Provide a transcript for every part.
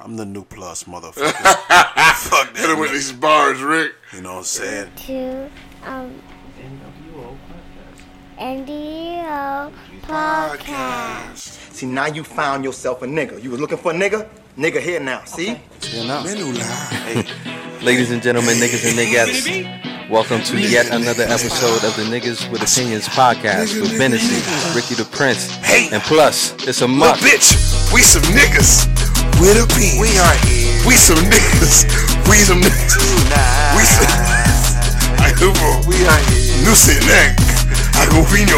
I'm the new plus motherfucker. Fuck Hit him with these bars, Rick. You know what I'm saying? to um NDO podcast. See, now you found yourself a nigga. You was looking for a nigga? Nigga here now. See? You know? Hey, Ladies and gentlemen, niggas and niggas, welcome to yet another episode of the Niggas with Opinions podcast with Bennessy, Ricky the Prince, and plus, it's a Look, muck. bitch, we some niggas with a beat. we are here. We some niggas. We some niggas. We some. I do We are here. New sit neck. I go pino.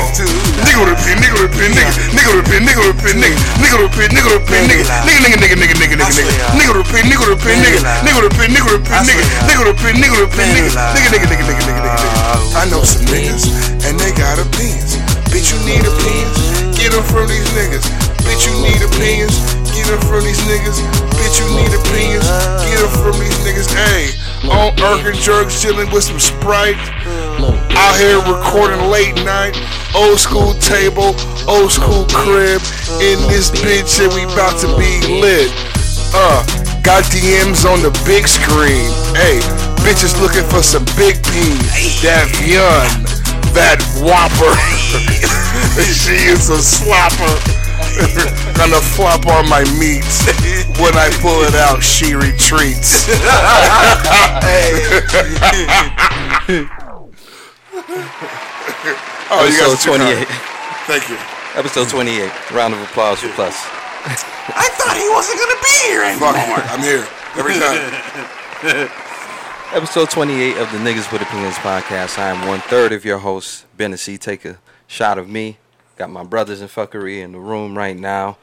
Nigga with a pin, nigga with a pin, nigga. Nigga with a pin, nigga with a pin, nigga. Nigga with a pin, nigga with a pin, nigga. Nigga, nigga, nigga, nigga, nigga, nigga, nigga. Nigga with a pin, nigga with a pin, nigga. Nigga with a pin, nigga with a pin, nigga. Nigga with a pin, nigga with a pin, nigga. Nigga, nigga, nigga, nigga, nigga, nigga, nigga. I know some niggas, and they got opinions. Bitch, you need opinions? Get them from these niggas. Bitch, you need opinions? Get them from these niggas. Bitch, you need opinions? Get them from these niggas. Hey, on Erkin Jerks, chilling with some Sprite. Out here recording late night. Old school table, old school crib. In this bitch, and we about to be lit. Uh, got DMs on the big screen. Hey, bitches looking for some big P's. That Yun, that Whopper. she is a slopper. Gonna flop on my meats. When I pull it out, she retreats. oh, you Episode guys are 28. Thank you. Episode 28. Round of applause for Plus. I thought he wasn't gonna be here Fuck anymore. I'm here every time. Episode 28 of the Niggas with Opinions podcast. I am one third of your host, Bennessy. Take a shot of me. Got my brothers in fuckery in the room right now.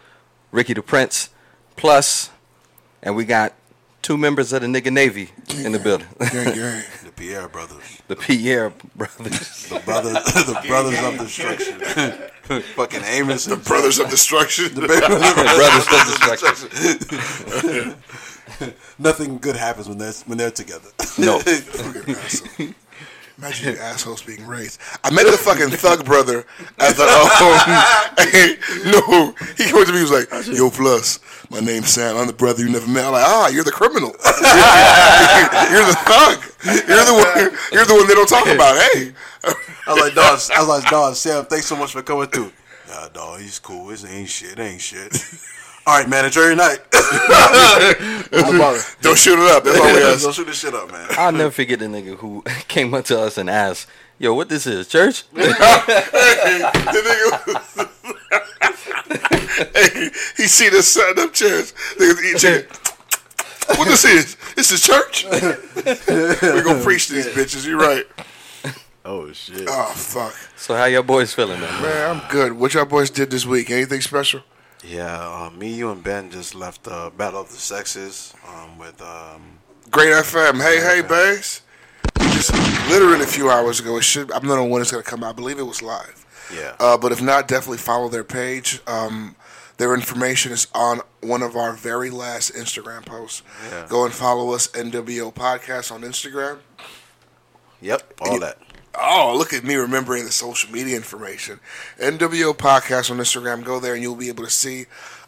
Ricky the Prince, plus, and we got two members of the nigga Navy in the building. Gang, gang. The Pierre brothers. the Pierre brothers. The brothers the brothers of destruction. Fucking Amos The Brothers of Destruction. The brothers of destruction. Nothing good happens when they're when they're together. No. Imagine you assholes being raised. I met the fucking thug brother at the um, no, he came to me. He was like, "Yo, plus, my name's Sam. I'm the brother you never met." I'm like, "Ah, you're the criminal. you're the thug. You're the one. You're the one they don't talk about." Hey, I was like, dog. I was like, dog. Sam, thanks so much for coming through. Nah, dog, he's cool. It ain't shit. It ain't shit. All right, man. Enjoy your night. don't shoot it up. That's all we ask. Don't shoot this shit up, man. I'll never forget the nigga who came up to us and asked, "Yo, what this is? Church?" The nigga- hey, he see the setting up chairs. Niggas eat chicken. What this is? This is church. we gonna preach to these bitches. You're right. Oh shit. Oh fuck, So how y'all boys feeling, man? man. I'm good. What y'all boys did this week? Anything special? Yeah, uh, me, you, and Ben just left uh, Battle of the Sexes um, with um, Great FM. Hey, hey, bass. Just literally a few hours ago. It should. I'm not on when it's gonna come out. I believe it was live. yeah. Uh, but if not, definitely follow their page. Um, their information is on one of our very last Instagram posts. Yeah. Go and follow us, NWO Podcast on Instagram. yep, all that. Oh, look at me remembering the social media information. NWO Podcast on Instagram. Go there and you'll be able to see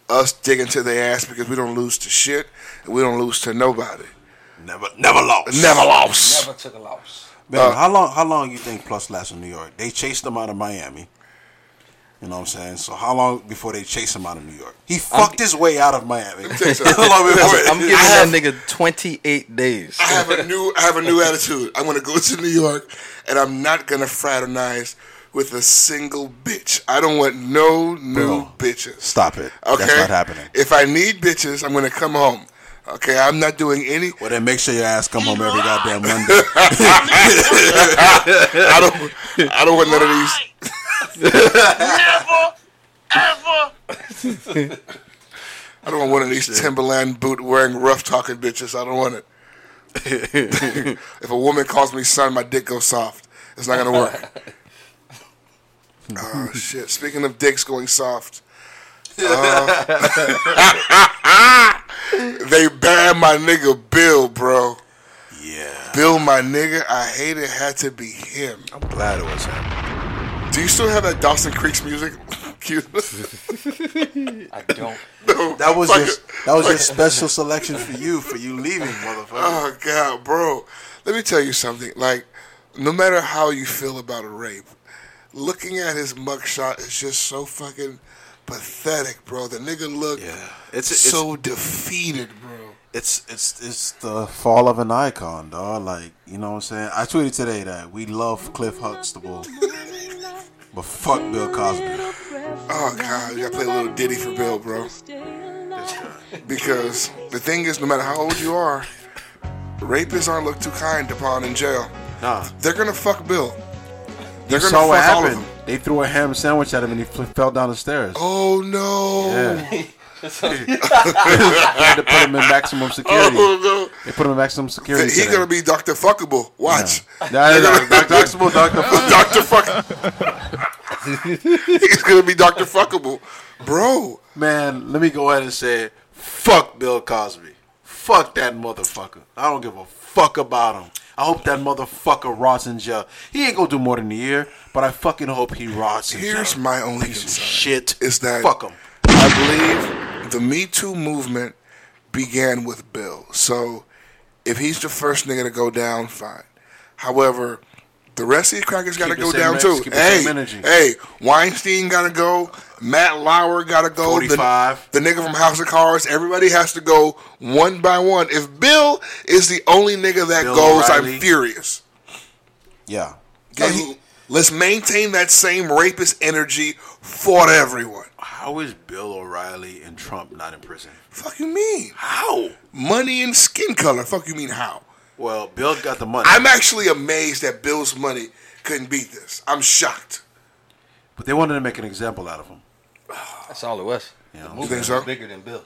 us digging to the ass because we don't lose to shit and we don't lose to nobody. Never, never lost. Never lost. Never took a loss. Ben, Uh, how long? How long you think Plus lasts in New York? They chased them out of Miami. You know what I'm saying? So how long before they chase him out of New York? He fucked his way out of Miami. tell you something. How long before- I'm giving that nigga 28 days. I have a new I have a new attitude. I'm gonna go to New York and I'm not gonna fraternize with a single bitch. I don't want no new Bro, bitches. Stop it. Okay. That's not happening. If I need bitches, I'm gonna come home. Okay, I'm not doing any. Well, then make sure your ass come home every goddamn Monday. I don't. I don't want none of these. I don't want one of these Timberland boot wearing rough talking bitches. I don't want it. if a woman calls me son, my dick goes soft. It's not gonna work. oh shit! Speaking of dicks going soft, uh, they banned my nigga Bill, bro. yeah. Bill, my nigga, I hate it had to be him. I'm glad it was him. Do you still have that Dawson Creek's music? fuck. I don't. no, That was fuck your it. that was your special selection for you for you leaving, motherfucker. Oh God, bro. Let me tell you something. Like, no matter how you feel about a rape, looking at his mugshot is just so fucking pathetic, bro. The nigga look Yeah. It's- it's- so defeated, bro. It's it's it's the fall of an icon, dog. Like you know what I'm saying. I tweeted today that we love Cliff Huxtable, but fuck Bill Cosby. Oh God, you gotta play a little ditty for Bill, bro. Because the thing is, no matter how old you are, rapists aren't looked too kind upon in jail. Nah, They're gonna fuck Bill. They're you gonna saw what fuck all of happened. them. They threw a ham sandwich at him and he fl- fell down the stairs. Oh no! Yeah. they had to put him in maximum security. Oh no! They put him in maximum security. He's gonna be Dr. Fuckable. Watch. Nah, nah, Dr. Huxtable, Dr. Fuck. Dr. Fuck. He's gonna be Dr. Fuckable, bro. Man, let me go ahead and say, fuck Bill Cosby. Fuck that motherfucker. I don't give a fuck about him. I hope that motherfucker rots in jail. He ain't gonna do more than a year, but I fucking hope he rots in Here's jail. Here's my only Piece concern: shit. is that fuck him. I believe the Me Too movement began with Bill. So if he's the first nigga to go down, fine. However, the rest of these crackers got to go down too. Hey, hey, Weinstein got to go. Matt Lauer got to go. 45. The, the nigga from House of Cards. Everybody has to go one by one. If Bill is the only nigga that Bill goes, O'Reilly. I'm furious. Yeah. Let's maintain that same rapist energy for everyone. How is Bill O'Reilly and Trump not in prison? Fuck you mean? How? Money and skin color. Fuck you mean how? Well, Bill got the money, I'm actually amazed that Bill's money couldn't beat this. I'm shocked. but they wanted to make an example out of him. That's all it was. Yeah. The You movie think was so? bigger than Bill.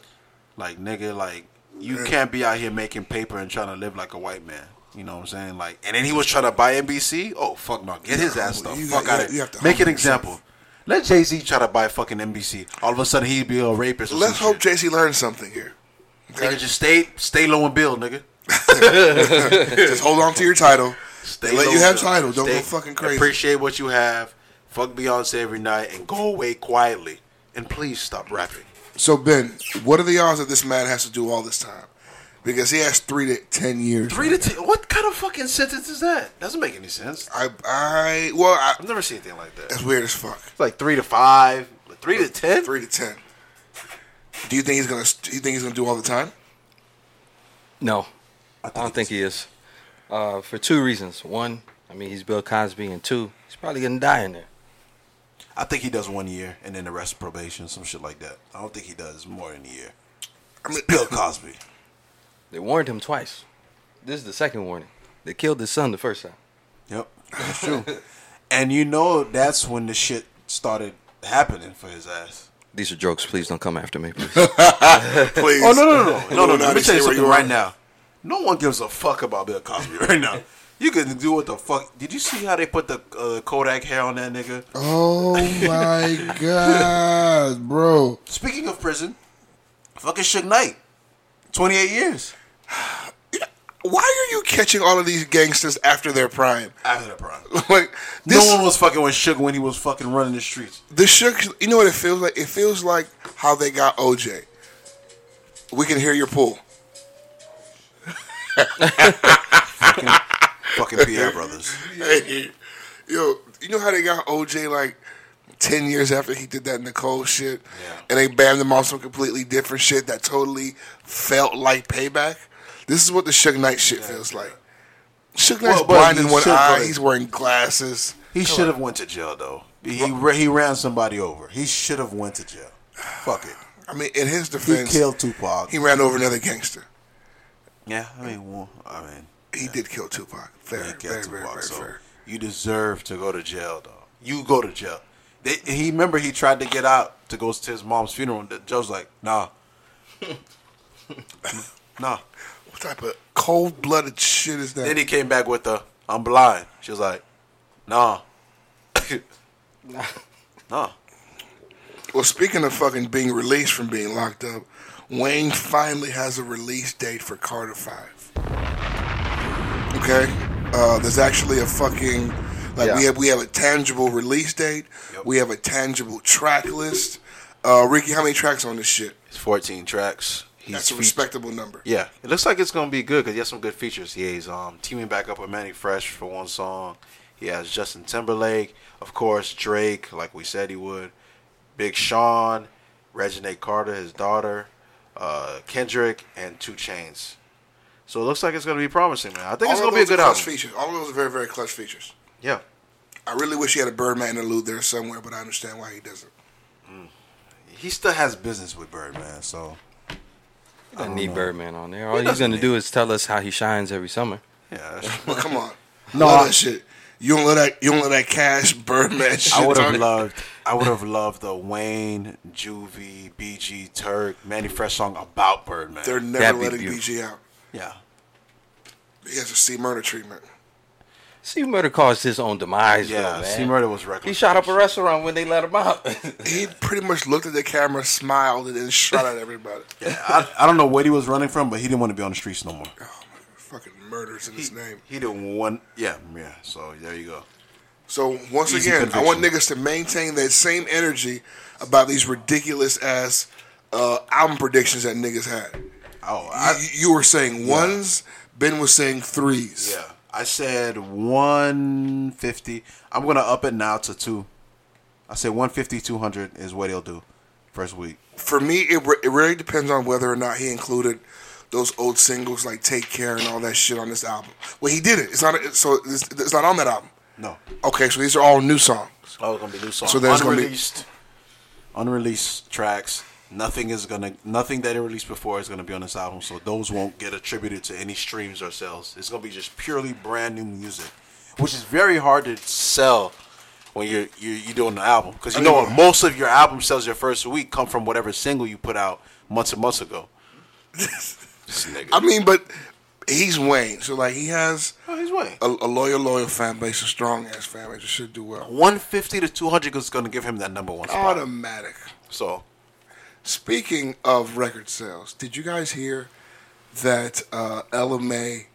Like nigga, like you can't be out here making paper and trying to live like a white man. You know what I'm saying? Like, and then he was trying to buy NBC. Oh fuck no, get his ass the You fuck got- out you of have here. to Make an humble example. Let Jay Z try to buy fucking NBC. All of a sudden he'd be a rapist. Let's hope Jay Z learns something here. Nigga, just stay, stay low and build, nigga. Just hold on to your title. Stay Let low you have title. Don't Stay- go fucking crazy. Appreciate what you have. Fuck Beyonce every night and go away quietly. And please stop rapping. So Ben, what are the odds that this man has to do all this time? Because he has three to ten years. Three to ten. What kind of fucking sentence is that? Doesn't make any sense. I, I, well, I, I've never seen anything like that. that's weird as fuck. It's like three to five, three to ten, three to ten. Do you think he's gonna? Do you think he's gonna do all the time? No, I, don't think he is. Uh, for two reasons. One, I mean, he's Bill Cosby, and two, he's probably gonna die in there. I think he does one year and then the rest probation, some shit like that. I don't think he does more than a year. I mean, Bill Cosby. They warned him twice. This is the second warning. They killed his son the first time. Yep, that's true. and you know that's when the shit started happening for his ass. These are jokes. Please don't come after me, please. please. Oh no no no no no no! Illuminati, Let me tell you something you right now. No one gives a fuck about Bill Cosby right now. You can do what the fuck. Did you see how they put the uh, Kodak hair on that nigga? Oh my god, bro! Speaking of prison, fucking Suge Knight, twenty eight years Why are you catching all of these gangsters after their prime? after the prime. Like this, no one was fucking with Suge when he was fucking running the streets. the shook. You know what it feels like? It feels like how they got OJ. We can hear your pull. Fucking Pierre brothers. Hey, yo, you know how they got OJ like ten years after he did that Nicole shit, Yeah. and they banned him on some completely different shit that totally felt like payback. This is what the Suge Knight shit feels like. Suge Knight's Well, blind in one eye. but- He's wearing glasses. He should have went to jail though. He he ran somebody over. He should have went to jail. Fuck it. I mean, in his defense, He killed Tupac. he ran over another gangster. yeah, I mean, well, I mean, He did kill Tupac. Fair, he very, killed very, Tupac. very so fair. you deserve to go to jail, though. You go to jail. They, he remember he tried to get out to go to his mom's funeral. And the judge was like, nah, nah. What type of cold-blooded shit is that? Then he came back with the, I'm blind. She was like, nah, nah. Well, speaking of fucking being released from being locked up, Wayne finally has a release date for Carter Five. Okay, uh, there's actually a fucking Like we have we have a tangible release date. Yep. We have a tangible track list. Uh, Ricky, how many tracks on this shit? It's 14 tracks. He's That's a respectable number. Yeah, it looks like it's gonna be good because he has some good features. He is um, teaming back up with Mannie Fresh for one song. He has Justin Timberlake, of course, Drake, like we said he would, Big Sean, Reginae Carter, his daughter, uh, Kendrick, and 2 Chainz. So it looks like it's gonna be promising, man. I think it's gonna be a good album. features. All of those are very very clutch features. Yeah, I really wish he had a Birdman interlude there somewhere, but I understand why he doesn't. Mm. he still has business with Birdman, so He doesn't need Birdman on there. All he's gonna do is tell us how he shines every summer. yeah. that's- But come on, No, Love I- that shit. You don't let that. You don't let that cash Birdman shit. I would have loved. I would have loved the Wayne, Juvie, BG, Turk, Mannie Fresh song about Birdman. They're never That'd letting beautiful. BG out. yeah. He has a C murder treatment. See, murder caused his own demise. Yeah, though. C Murder was reckless. He shot up a restaurant when they let him out. He pretty much looked at the camera, smiled, and then shot at everybody. Yeah, I, I don't know what he was running from, but he didn't want to be on the streets no more. Fucking murders in his name. He didn't want. Yeah, yeah. So there you go. So once Easy again, I want niggas to maintain that same energy about these ridiculous ass uh, album predictions that niggas had. Oh, I, you were saying ones, Ben was saying threes. yeah. I said 150. I'm gonna up it now to two. I said 150, 200 is what he'll do first week. For me, it, re- it really depends on whether or not he included those old singles like "Take Care" and all that shit on this album. Well, he did it. It's not. So it's, it's not on that album. No. Okay, so these are all new songs. Oh, it's gonna be new songs. So there's gonna be- unreleased, unreleased tracks. Nothing is gonna, nothing that he released before is gonna be on this album. So those won't get attributed to any streams or sales. It's gonna be just purely brand new music, which is very hard to sell when you're you're, you're doing an album because you know most of your album sales your first week come from whatever single you put out months and months ago. I mean, but he's Wayne, so like he has oh, he's way. a, a loyal, loyal fan base, a strong ass fan base. It should do well. 150 to 200 is going to give him that number one spot. Automatic. So, Speaking of record sales, did you guys hear that uh, Ella Mai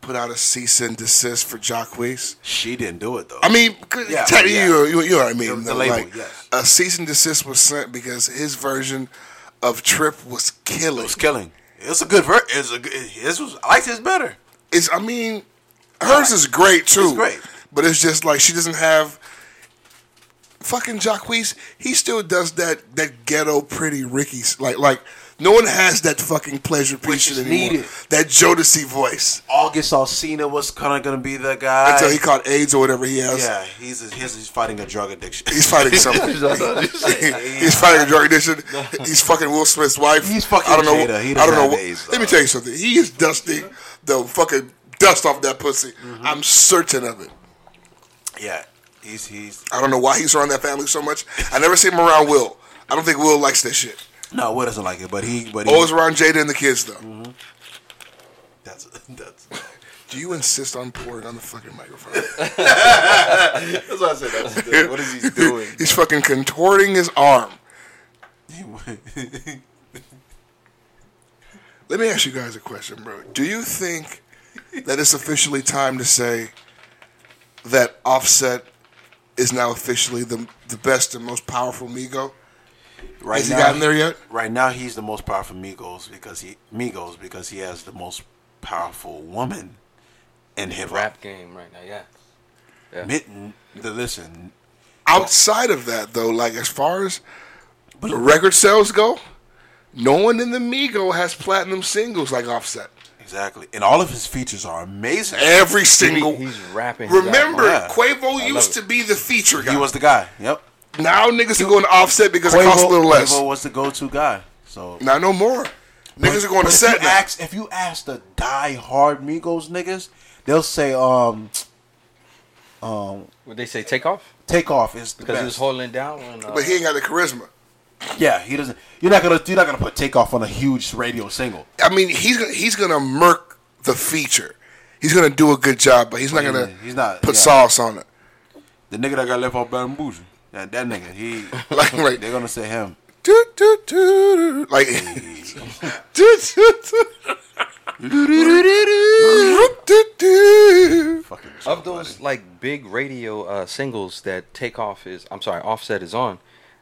put out a cease and desist for Jacquees? she didn't do it though. I mean, Yeah, tell yeah. you, you, you know what I mean. The- the label, like, yes. A cease and desist was sent because his version of Trip was killing. it was killing. It's a good ver. It's a good. His was. I liked his better. It's, I mean, hers is great too. It's great. but it's just like she doesn't have. Fucking Jacquees, he still does that that ghetto pretty Ricky like like no one has that fucking pleasure Which preaching is anymore. needed. That Jodeci voice August Alsina was kind of gonna be the guy. until he caught AIDS or whatever he has. yeah, he's he's, he's fighting a drug addiction. He's fighting something. he's fighting a drug addiction. He's fucking Will Smith's wife. He's fucking I don't know. Jada. He I don't doesn't know. what- AIDS, let me tell you something. He is dusting the fucking dust off that pussy. Mm-hmm. I'm certain of it. yeah, he's he's I don't know why he's around that family so much. I never see him around Will. I don't think Will likes that shit. no, Will doesn't like it, but he but he, Always around Jada and the kids though. Mm-hmm. that's that's Do you insist on pouring on the fucking microphone? that's what I said. That's, what is he doing? he's fucking contorting his arm. Let me ask you guys a question, bro. Do you think that it's officially time to say that Offset is now officially the the best and most powerful Migo? right Has he gotten there yet? Right now, he's the most powerful Migos because he Migos because he has the most powerful woman in hip hop. Rap game right now, yeah. Yeah. Mitten, the listen, Outside of that, though, like as far as the record sales go, no one in the Migo has platinum singles like Offset. Exactly, and all of his features are amazing. Every single. He's rapping. his Remember, Yeah. Quavo used to be the feature guy. He was the guy. Yep. now niggas are going to Offset because it costs a little less. Quavo was the go-to guy. So Not no more. Niggas are going to But if set you ask, if you ask the die-hard Migos niggas, they'll say, um, um, Would they say Takeoff? Take off is the Because he was holding down. When, uh, But he ain't got the charisma. Yeah, he doesn't. You're not gonna. You're not gonna put Takeoff on a huge radio single. I mean, he's gonna, he's gonna murk the feature. He's gonna do a good job, but he's not gonna he's not- put yeah. sauce on it. The nigga that got left off Bamboozle. Yeah, that nigga. He. Like, like, they're gonna say him. do, do, do, like, do, do, do, do, do. Fucking. of the those like big radio uh, singles that Takeoff is, I'm sorry, Offset is on,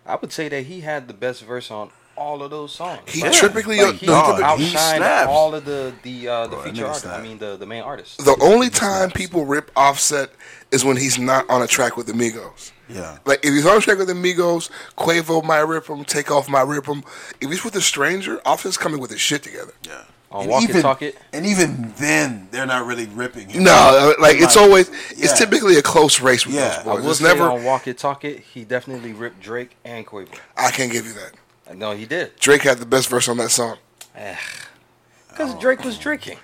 I would say that he had the best verse on all of those songs. He Like, typically like, he dog, he outshined snaps. all of the the uh, the Bro, feature nigga artists. I mean the the main artists. The only time people rip Offset is when he's not on a track with the Migos. Yeah. Like if he's on a track with the Migos, Quavo might rip him, Takeoff might rip him. If he's with a stranger, Offset's coming with his shit together. Yeah. On And Walk It, even, Talk It. And even then, they're not really ripping him. No, like it's Like, always it's typically a close race with Yeah. those I boys. will It's never. on Walk It, Talk It, he definitely ripped Drake and Quavo. I can't give you that. Uh, No, he did. Drake had the best verse on that song. Because Drake was drinking.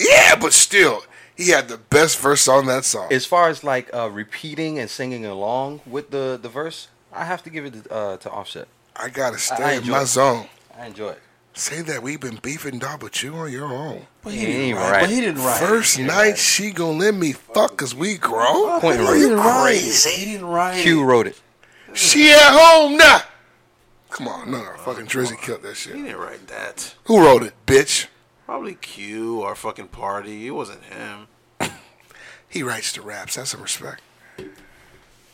Yeah, but still, he had the best verse on that song. As far as like uh, repeating and singing along with the, the verse, I have to give it to, uh, to Offset. I gotta I stay in my it. zone. I enjoy it. Say that we've been beefing, dog, but you on your own. But He he didn't ain't write. right. But he didn't write. First He night didn't she gonna let me fuck cause we grown. Point Are right. you write. crazy? He didn't write. Q it. wrote it. She at home now. Come on, no, no, fucking oh, Drizzy killed that shit. He didn't write that. Who wrote it, bitch? Probably Q or fucking Party. It wasn't him. He writes the raps. That's some respect.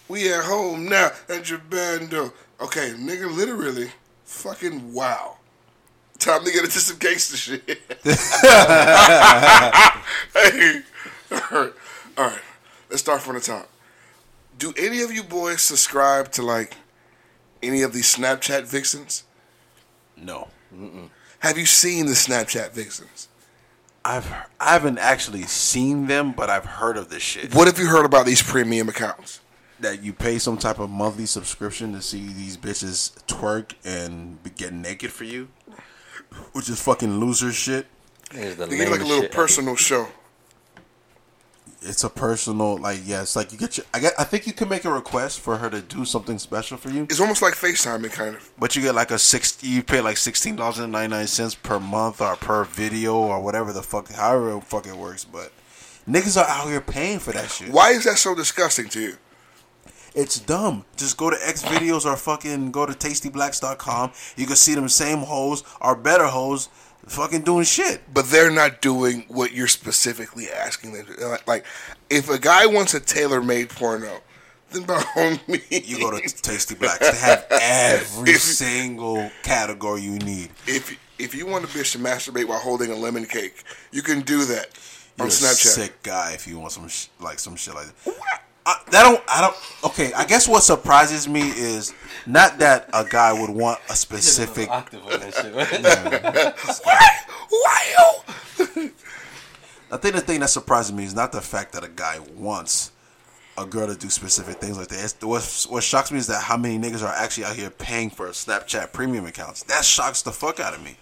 We at home now at your bando. Okay, nigga, literally, fucking wow. Time to get into some gangster shit. hey, all right, all right. Let's start from the top. Do any of you boys subscribe to like any of these Snapchat vixens? No. Have you seen the Snapchat vixens? I've I haven't actually seen them, but I've heard of this shit. What have you heard about these premium accounts? That you pay some type of monthly subscription to see these bitches twerk and get naked for you, which is fucking loser shit. It's the They get like a little shit ever. personal show. It's a personal, like, yeah, it's like you get your. I get. I think you can make a request for her to do something special for you, It's almost like FaceTiming, kind of. but you get like a six. You pay like sixteen dollars and ninety nine cents per month or per video or whatever the fuck, however the fuck it works. But niggas are out here paying for that shit. Why is that so disgusting to you? It's dumb. Just go to X videos or fucking go to tastyblacks.com. You can see them same hoes or better hoes fucking doing shit. But they're not doing what you're specifically asking them to. Like- Like, if a guy wants a tailor-made porno, then by all means, You go to Tasty Blacks. They have every single category you need. if if you want a bitch to masturbate while holding a lemon cake, you can do that You're on a Snapchat. sick guy if you want some sh- like some shit like that. I, that don't I don't okay. I guguess what surprises me is not that a guy would want a specific. Octave on that shit. Why? Why you? I think the thing that surprises me is not the fact that a guy wants a girl to do specific things like that. It's, what, what shocks me is that how many niggas are actually out here paying for Snapchat premium accounts. That shocks the fuck out of me.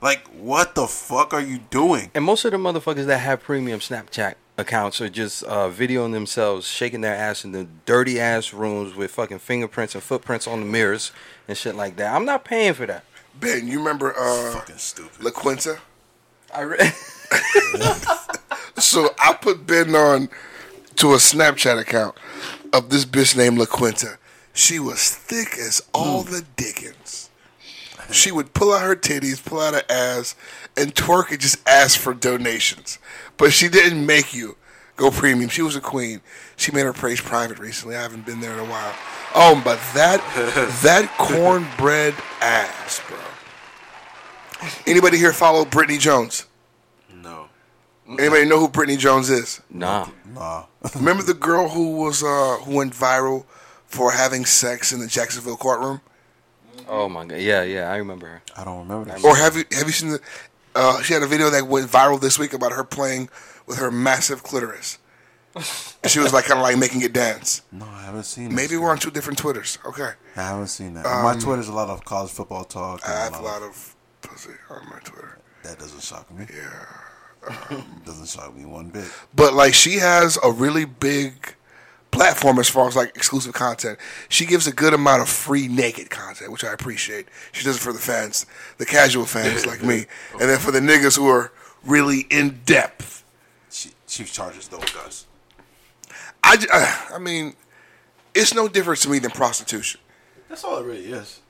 Like, what the fuck are you doing? And most of the motherfuckers that have premium Snapchat accounts are just uh, videoing themselves shaking their ass in the dirty ass rooms with fucking fingerprints and footprints on the mirrors and shit like that. I'm not paying for that. Ben, you remember uh, Fucking stupid. La Quinta? I re- So I put Ben on to a Snapchat account of this bitch named La Quinta. She was thick as all the dickens. She would pull out her titties, pull out her ass, and twerk and just ask for donations. But she didn't make you go premium. She was a queen. She made her praise private recently. I haven't been there in a while. Oh, but that that cornbread ass, bro. Anybody here follow Brittany Jones? No. Anybody know who Brittany Jones is? nah. Nah. Remember the girl who was uh, who went viral for having sex in the Jacksonville courtroom? Oh my god. Yeah, yeah. I remember her. I don't remember that. Or have you have you seen the? Uh, she had a video that went viral this week about her playing with her massive clitoris. And she was like kind of like making it dance. No, I haven't seen Maybe this. we're on two different Twitters. Okay, I haven't seen that. On my Twitter's a lot of college football talk. I have a lot of pussy on my Twitter. That doesn't shock me. Yeah. doesn't shock me one bit. But like she has a really big platform as far as like exclusive content. She gives a good amount of free naked content, which I appreciate. She does it for the fans, the casual fans like me, and then for the niggas who are really in depth. She, she charges those guys. I, uh, I mean, it's no different to me than prostitution. That's all it really is.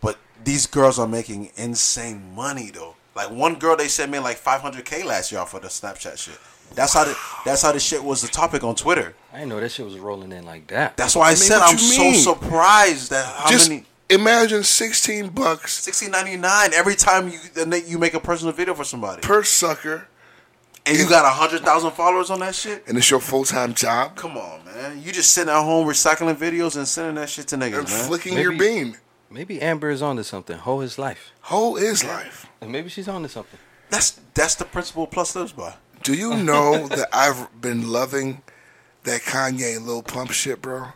But these girls are making insane money though. Like one girl, they sent me like 500k last year off of the Snapchat shit. That's how the that's how the shit was the topic on Twitter. I didn't know that shit was rolling in like that. That's why I, mean, said what I'm you so mean? surprised that how Just many imagine sixteen bucks sixteen ninety nine every time you you make a personal video for somebody, per sucker, and you got a hundred thousand followers on that shit. and it's your full time job, Come on, man. You just sitting at home recycling videos and sending that shit to niggas, and man. flicking Maybe- your beam. Maybe Amber is onto something. Hoe is life. Whole is life. And maybe she's onto something. That's that's the principle plus lives by. Do you know that I've been loving that Kanye and Lil Pump shit, bro?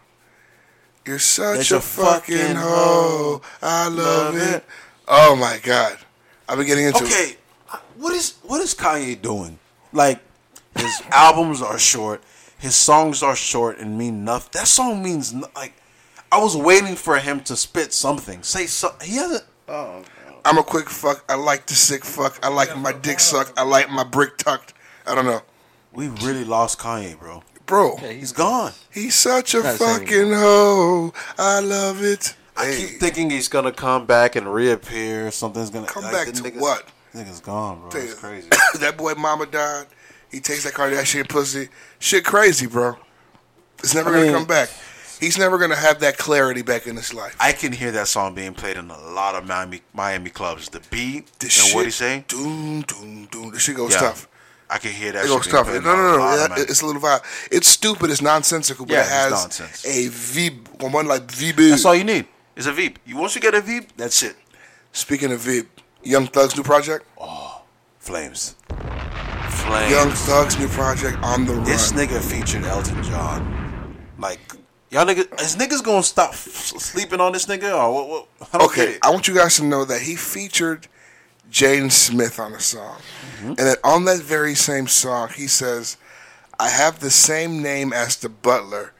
You're such That's a a fucking fucking hoe. I love, Love it. it. Oh my god, I've been getting into it. Okay, what is what is Kanye doing? Like his albums are short, his songs are short and mean nothing. That song means no, like I was waiting for him to spit something, say something. He hasn't. Oh, I'm a quick fuck. I like the sick fuck. I like my dick sucked. I like my brick tucked. I don't know, we really lost Kanye, bro. bro. He's gone. He's such a Not fucking hoe. I love it. I Hey, keep thinking he's gonna come back and reappear. Something's gonna Come like, back to nigga's- what? Nigga's gone, bro. It's crazy. that boy mama died. He takes that Kardashian pussy. Shit crazy, bro. It's never I gonna mean- come back. He's never gonna have that clarity back in his life. I can hear that song being played in a lot of Miami Miami clubs. The beat The and shit, what he say? Doom, doom, doom. The shit goes Yeah. tough. I can hear that. It shit goes tough. No, no, no. It- Miami- it's a little vibe. It's stupid. It's nonsensical, but Yeah, it has nonsense. a vib. One like vib. That's all you need. It's a Veep. You once you get a Veep, that's it. Speaking of vib, Young Thug's new project. Oh, flames. Flames. Young Thug's new project on the run. This nigga featured Elton John. Like y'all niggas, is niggas gonna stop f- sleeping on this nigga or what? what I Okay. I want you guys to know that he featured Jaden Smith on a song, Mm-hmm. and that on that very same song, he says, "I have the same name as the butler,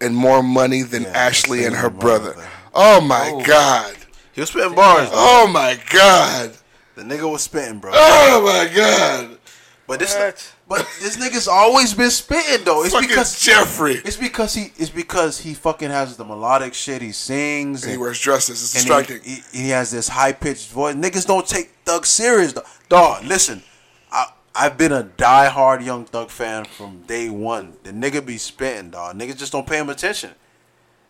and more money than Yeah, Ashley and her brother." brother. Oh my god! He was spitting bars. Though. Oh my god! The nigga was spitting, bro. Oh my god! But this, What? But this nigga's always been spitting though. It's Fucking because Jeffrey. it's because he it's because he fucking has the melodic shit. He sings And he wears dresses. It's distracting. he, he, he has this high pitched voice. Niggas don't take Thug serious. Dog, dog listen, I I've been a diehard Young Thug fan from day one. The nigga be spitting, dog. Niggas just don't pay him attention.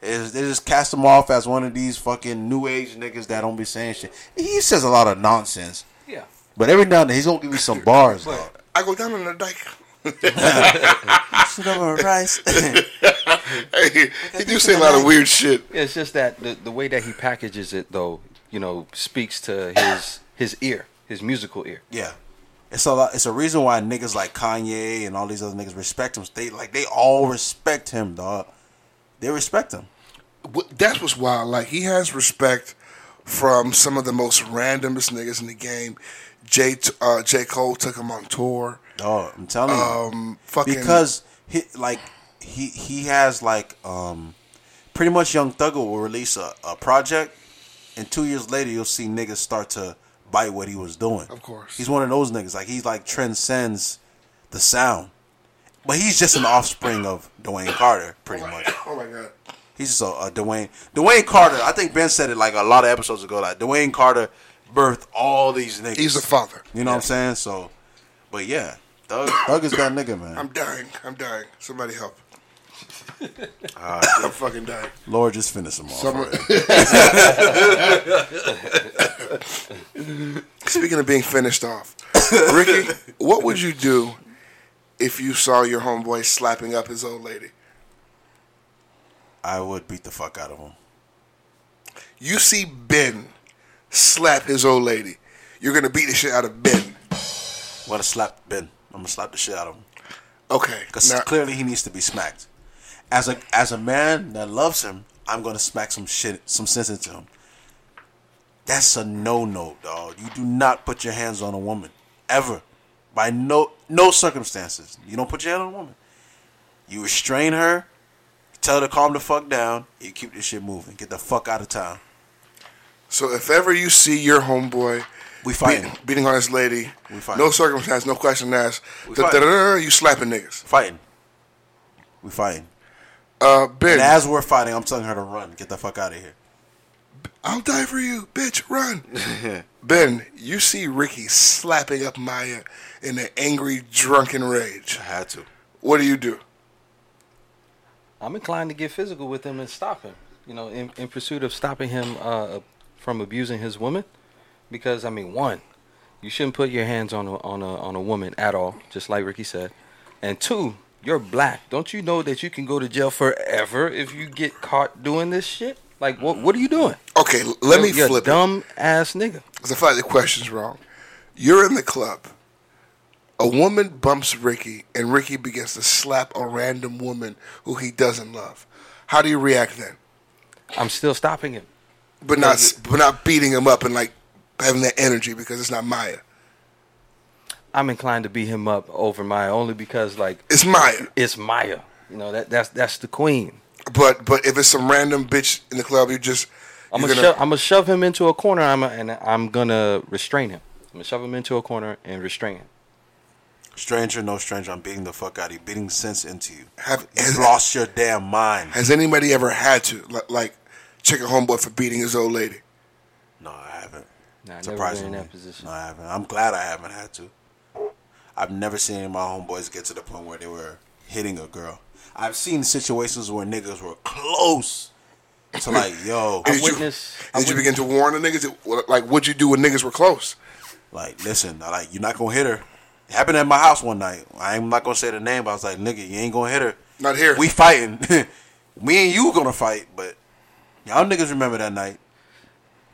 It's- they just cast him off as one of these fucking new age niggas that don't be saying shit. He says a lot of nonsense, Yeah. but every now and then he's gonna give you some bars, dog. I go down on the dike. Sit over rice. hey, he do say a lot of weird shit. Yeah, It's just that the, the way that he packages it, though, you know, speaks to his his ear, his musical ear. Yeah. It's a lot, it's a reason why niggas like Kanye and all these other niggas respect him. They like they all respect him, dog. They respect him. That's what's wild. Like he has respect from some of the most randomest niggas in the game. J uh, J Cole took him on tour. Dog, I'm telling you. Um, fucking because he like he he has like um pretty much Young Thugger will release a, a project and two years later you'll see niggas start to bite what he was doing. Of course. He's one of those niggas. Like he's like transcends the sound. But he's just an offspring of Dwayne Carter, pretty much. oh my god. He's just a, a Dwayne. Dwayne Carter. I think Ben said it like a lot of episodes ago. Like Dwayne Carter birthed all these niggas. He's the father. You know what I'm saying? So, but yeah, Thug, Thug is that nigga, man. I'm dying. I'm dying. Somebody help. Ah, I'm fucking dying. Lord, just finish him off. Someone- Speaking of being finished off, Ricky, what would you do if you saw your homeboy slapping up his old lady? I would beat the fuck out of him. You see Ben slap his old lady. You're gonna beat the shit out of Ben. I'm gonna slap Ben. I'm gonna slap the shit out of him Okay. because Now, clearly he needs to be smacked. As a as a man that loves him, I'm gonna smack some shit, some sense into him. That's a no no, dog. You do not put your hands on a woman ever, by no no circumstances. You don't put your hand on a woman. You restrain her, you tell her to calm the fuck down. You keep this shit moving. Get the fuck out of town. So if ever you see your homeboy We fighting. beating, beating on his lady, We fighting. no circumstance, no question asked, We fighting. you slapping niggas. Fighting. We fighting. Uh, Ben, And as we're fighting, I'm telling her to run. Get the fuck out of here. I'll die for you, bitch, run. ben, you see Ricky slapping up Maya in an angry, drunken rage. I had to. What do you do? I'm inclined to get physical with him and stop him. You know, in, in pursuit of stopping him uh, from abusing his woman, because I mean, one, you shouldn't put your hands on a, on a on a woman at all, just like Ricky said, and two, you're black. Don't you know that you can go to jail forever if you get caught doing this shit? Like, what what are you doing? Okay, let me You're a flip it. dumb ass nigga. Because I like the question's wrong. You're in the club. A woman bumps Ricky, and Ricky begins to slap a random woman who he doesn't love. How do you react then? I'm still stopping him. But not, but not beating him up and like having that energy because it's not Maya. I'm inclined to beat him up over Maya only because like It's Maya. it's Maya. You know that that's that's the queen. But but if it's some random bitch in the club, you just I'm gonna, gonna, shove, I'm gonna shove him into a corner. I'm and I'm gonna restrain him. I'm gonna shove him into a corner and restrain him. Stranger, no stranger. I'm beating the fuck out of you, beating sense into you. have You lost your damn mind. has anybody ever had to like, like check a homeboy for beating his old lady? No, I haven't. Nah, never been in Surprisingly, that position. no, I haven't. I'm glad I haven't had to. I've never seen any of my homeboys get to the point where they were hitting a girl. I've seen situations where niggas were close to like, yo, Did you, witnessed- I did you begin to warn the niggas? Like, what'd you do when niggas were close? like, listen, I like you're not gonna hit her. It happened at my house one night. I'm not gonna say the name, but I was like, nigga, you ain't gonna hit her. Not here. We fighting. Me and you gonna fight, but y'all niggas remember that night.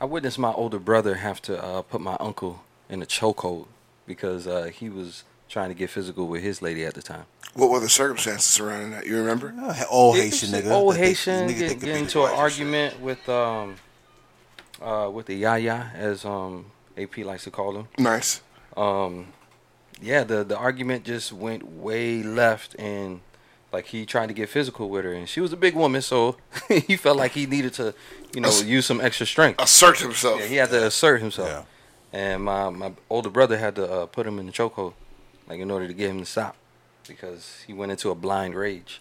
I witnessed my older brother have to uh, put my uncle in a chokehold because uh, he was trying to get physical with his lady at the time. What were the circumstances surrounding that? You remember? Uh, Old It Haitian was nigga. Old that think- Haitian nigga get, get into an wife and shit. argument with um uh with the Yaya as um AP likes to call him. Nice. um yeah the the argument just went way left and like he tried to get physical with her and she was a big woman so he felt like he needed to you know Ass- use some extra strength. Assert himself. yeah, he had to assert himself. Yeah. and my my older brother had to uh, put him in the chokehold like in order to get him to stop because he went into a blind rage.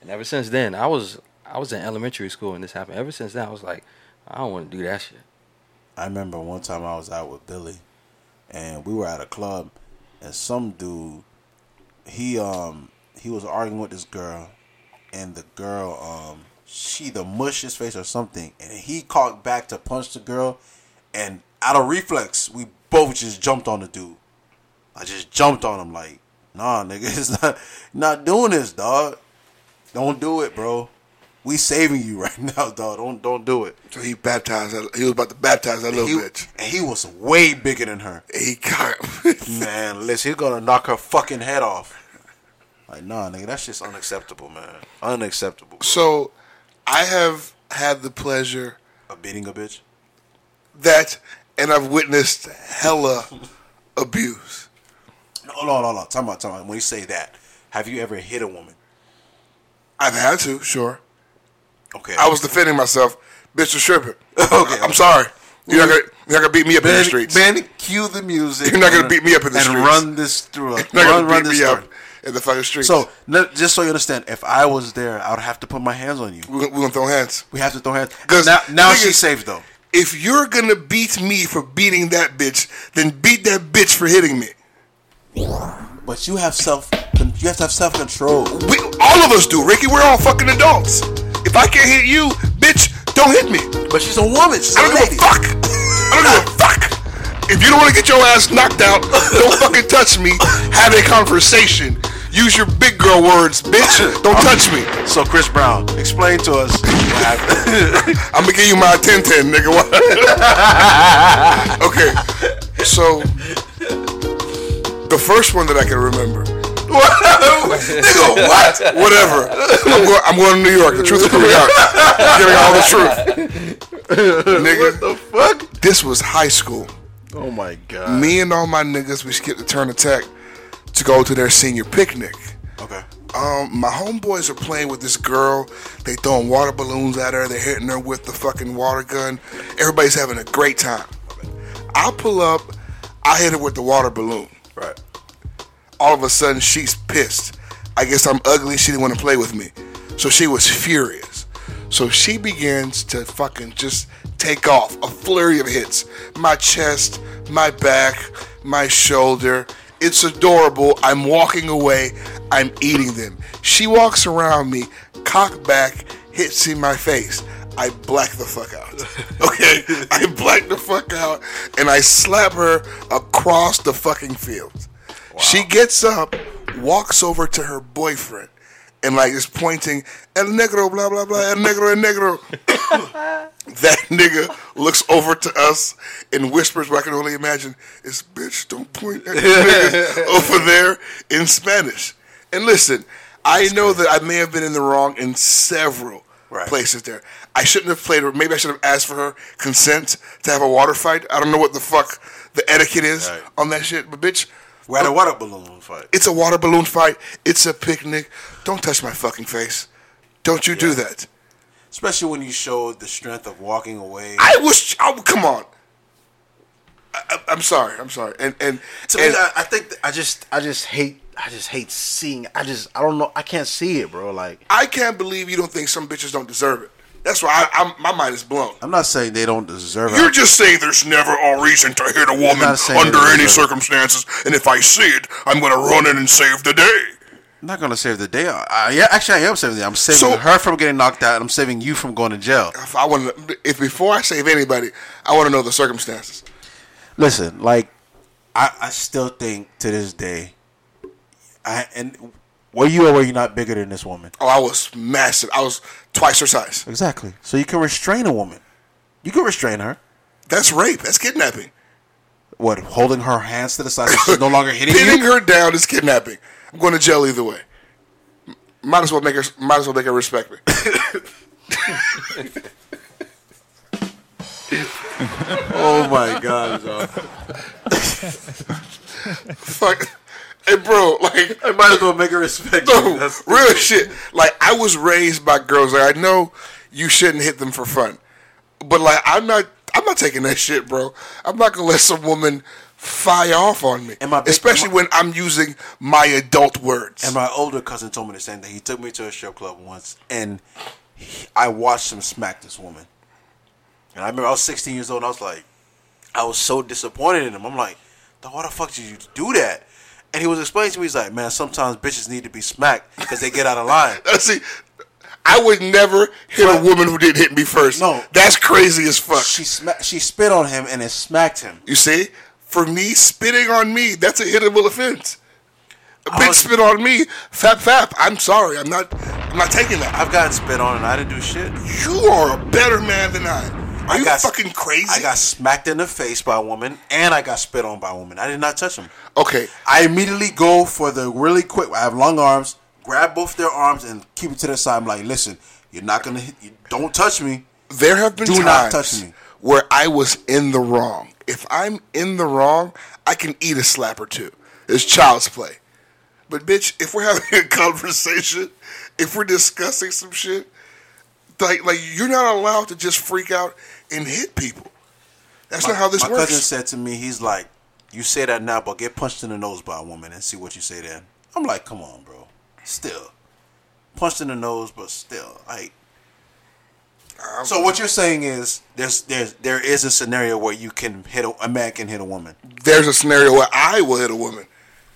And ever since then i was i was in elementary school and this happened. Ever since then i was like i don't want to do that shit. I remember one time I was out with Billy, and we were at a club, and some dude, he um he was arguing with this girl, and the girl um she either mushed his face or something, and he caught back to punch the girl, and out of reflex we both just jumped on the dude. I just jumped on him like, nah, nigga, it's not not doing this, dog. Don't do it, bro. We saving you right now, dog. Don't don't do it. So he baptized. He was about to baptize that little he, bitch. And he was way bigger than her. He got. Man, listen, he's gonna knock her fucking head off. Like, nah, nigga, that's just unacceptable, man. Unacceptable. so, I have had the pleasure Of beating a bitch? that, and I've witnessed hella abuse. No, no, no, no. Talk about, talk about. When you say that, have you ever hit a woman? I've had to, sure. Okay. I was defending myself. Bitch was tripping. Okay. I'm sorry. You're not gonna, you're not gonna beat me up in the streets. Ben, cue the music. You're not gonna beat me up in the and streets. run this through. Not run, gonna run this me up in the fucking streets. So, just so you understand, if I was there, I would have to put my hands on you. we're, gonna- we're gonna throw hands. We have to throw hands. 'Cause now, now she's safe though. If you're gonna beat me for beating that bitch, then beat that bitch for hitting me. But you have self. You have to have self control. We, all of us do, Ricky. We're all fucking adults. If I can't hit you, bitch, don't hit me. But she's a woman. She's I a don't give lady. a fuck. I don't give a fuck. If you don't want to get your ass knocked out, don't fucking touch me. Have a conversation. Use your big girl words, bitch. Don't touch me. So Chris Brown, explain to us what happened. I'm gonna give you my 10 10, nigga. What? okay, so the first one that I can remember. Nigga, what? Whatever. I'm going, I'm going to New York. The truth is coming out. I'm giving all the truth. Nigga, the fuck? this was high school. Oh my god. Me and all my niggas, we skipped the turn attack to go to their senior picnic. Okay. Um, my homeboys are playing with this girl. They throwing water balloons at her. They're hitting her with the fucking water gun. Everybody's having a great time. I pull up. I hit her with the water balloon. Right. All of a sudden, she's pissed. I guess I'm ugly. She didn't want to play with me. So she was furious. So she begins to fucking just take off. A flurry of hits. My chest, my back, my shoulder. It's adorable. I'm walking away. I'm eating them. She walks around me, cock back, hits in my face. I black the fuck out. Okay? I black the fuck out and I slap her across the fucking field. She gets up, walks over to her boyfriend, and like is pointing, El Negro, blah, blah, blah, El Negro, El Negro. that nigga looks over to us and whispers, what I can only imagine, is bitch, don't point at the niggas over there in Spanish. And listen, I know that I may have been in the wrong in several Right. places there. I shouldn't have played her. Maybe I should have asked for her consent to have a water fight. I don't know what the fuck the etiquette is Right. on that shit, but bitch, We had a water balloon fight. it's a water balloon fight. It's a picnic. Don't touch my fucking face. Don't you do that. Especially when you showed the strength of walking away. I was. Oh, come on. I, I- I'm sorry. I'm sorry. And and, To me, and I, I think I just I just hate I just hate seeing. I just I don't know. I can't see it, bro. Like I can't believe you don't think some bitches don't deserve it. That's why I, I'm, my mind is blown. I'm not saying they don't deserve it. You're just saying there's never a reason to hit a woman under any deserve it. circumstances, and if I see it, I'm gonna run in and save the day. I'm not gonna save the day. I, yeah, actually, I am saving the day. I'm saving So- her from getting knocked out. and I'm saving you from going to jail. If I want if before I save anybody, I want to know the circumstances. Listen, like I, I still think to this day, I and were you or were you not bigger than this woman? Oh, I was massive. I was twice her size. Exactly. So you can restrain a woman. You can restrain her. That's rape. That's kidnapping. What? Holding her hands to the side so she's no longer hitting Pinning you. her down is kidnapping. I'm going to jail either way. Might as well make her. Might as well make her respect me. oh my god, dog. Fuck. Hey, bro. Like, I might as well make her respect you. no, That's- real shit. Like, I was raised by girls. Like, I know you shouldn't hit them for fun, but like, I'm not. I'm not taking that shit, bro. I'm not gonna let some woman fire off on me, And my big- especially my- when I'm using my adult words. And my older cousin told me the same thing. He took me to a strip club once, and he, I watched him smack this woman. And I remember I was 16 years old, and I was like, I was so disappointed in him. I'm like, why the fuck did you do that? And he was explaining to me, he's like, man, sometimes bitches need to be smacked because they get out of line. See, I would never hit a woman who didn't hit me first. No. that's crazy as fuck. She sma- she spit on him and it smacked him. You see, for me, spitting on me, that's a hittable offense. A I bitch oh, was- spit on me, fap fap. I'm sorry, I'm not. I'm not taking that. I've gotten spit on and I didn't do shit. You are a better man than I. Are I you got- fucking crazy? I got smacked in the face by a woman and I got spit on by a woman. I did not touch him. okay. I immediately go for the really quick. I have long arms. Grab both their arms and keep it to the side. I'm like, listen, you're not gonna hit. You, don't touch me. There have been Do times not touch me. where I was in the wrong. If I'm in the wrong, I can eat a slap or two. It's child's play. But bitch, if we're having a conversation, if we're discussing some shit, like like you're not allowed to just freak out and hit people. That's not how this My works. My cousin said to me, he's like, you say that now, but get punched in the nose by a woman and see what you say then. I'm like, come on, bro. Still, punched in the nose, but still, like. So what you're saying is there's there's there is a scenario where you can hit a, a man can hit a woman. There's a scenario where I will hit a woman,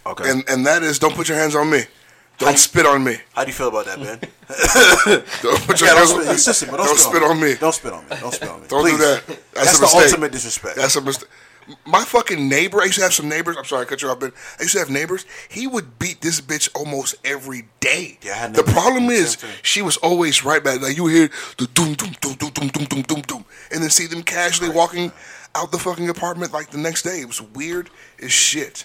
Okay. and and that is don't put your hands on me. Don't spit on me. How do you feel about that, Ben? Don't put your yeah, don't spit, on me. but Don't, don't, spit on me. Don't spit on me. Don't spit on me. Don't Please. do that. That's, That's, the mistake. ultimate disrespect. That's a mistake. My fucking neighbor, I used to have some neighbors. I'm sorry, I cut you off, but I used to have neighbors. He would beat this bitch almost every day. Yeah, the problem that did the is she was always right back. Like you hear the doom doom doom doom doom doom doom doom doom, and then see them casually walking out the fucking apartment like the next day. It was weird as shit.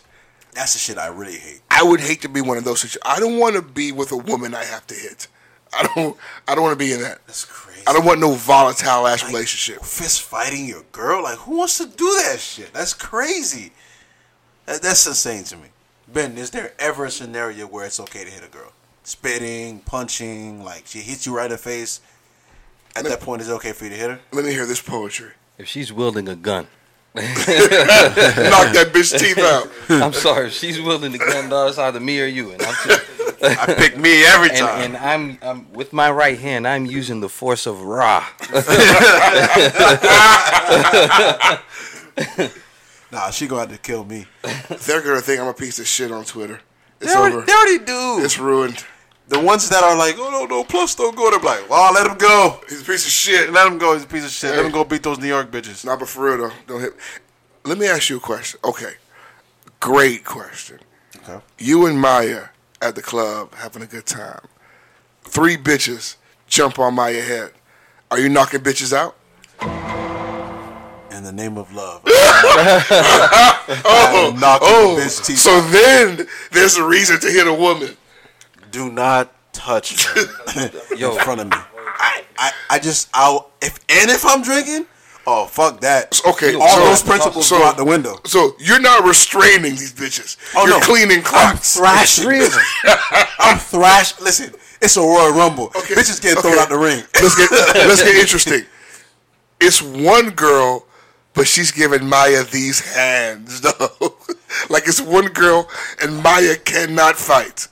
That's the shit I really hate. I would hate to be one of those situations. I don't want to be with a woman I have to hit. I don't. I don't want to be in that. That's crazy. I don't want no volatile ass relationship. fist fighting your girl. Like, who wants to do that shit? That's crazy. That, that's insane to me. Ben, is there ever a scenario where it's okay to hit a girl? Spitting, punching, like she hits you right in the face. At that point, is it okay for you to hit her? Let me hear this poetry. If she's wielding a gun, Knock that bitch teeth out. I'm sorry. If she's wielding a gun, dog, it's either me or you. And I'm just, I pick me every time. and I'm, I'm with my right hand. I'm using the force of Ra. Nah, she gonna have to kill me. They're gonna think I'm a piece of shit on Twitter. It's they, already, over. they already do. It's ruined. the ones that are like, oh no, no, plus don't go. They're like, well, let him go. He's a piece of shit. Let him go. He's a piece of shit. Let him go beat those New York bitches. Not but for real though. Don't hit. Let me ask you a question. Okay, great question. Okay. You and Maya at the club having a good time. Three bitches jump on my head. Are you knocking bitches out? In the name of love. Oh, oh. So then there's a reason to hit a woman. Do not touch her Yo, in front of me. I, I, I just I'll if and if I'm drinking, oh fuck that. Okay, all so- those principles so- go out the window. So you're not restraining these bitches. Oh you're no, cleaning I'm clocks. thrashing. three. I'm thrash. Listen, it's a Royal Rumble. Okay, Bitches getting thrown out the ring. Let's get let's get interesting. It's one girl, but she's giving Maya these hands though. like it's one girl and Maya cannot fight.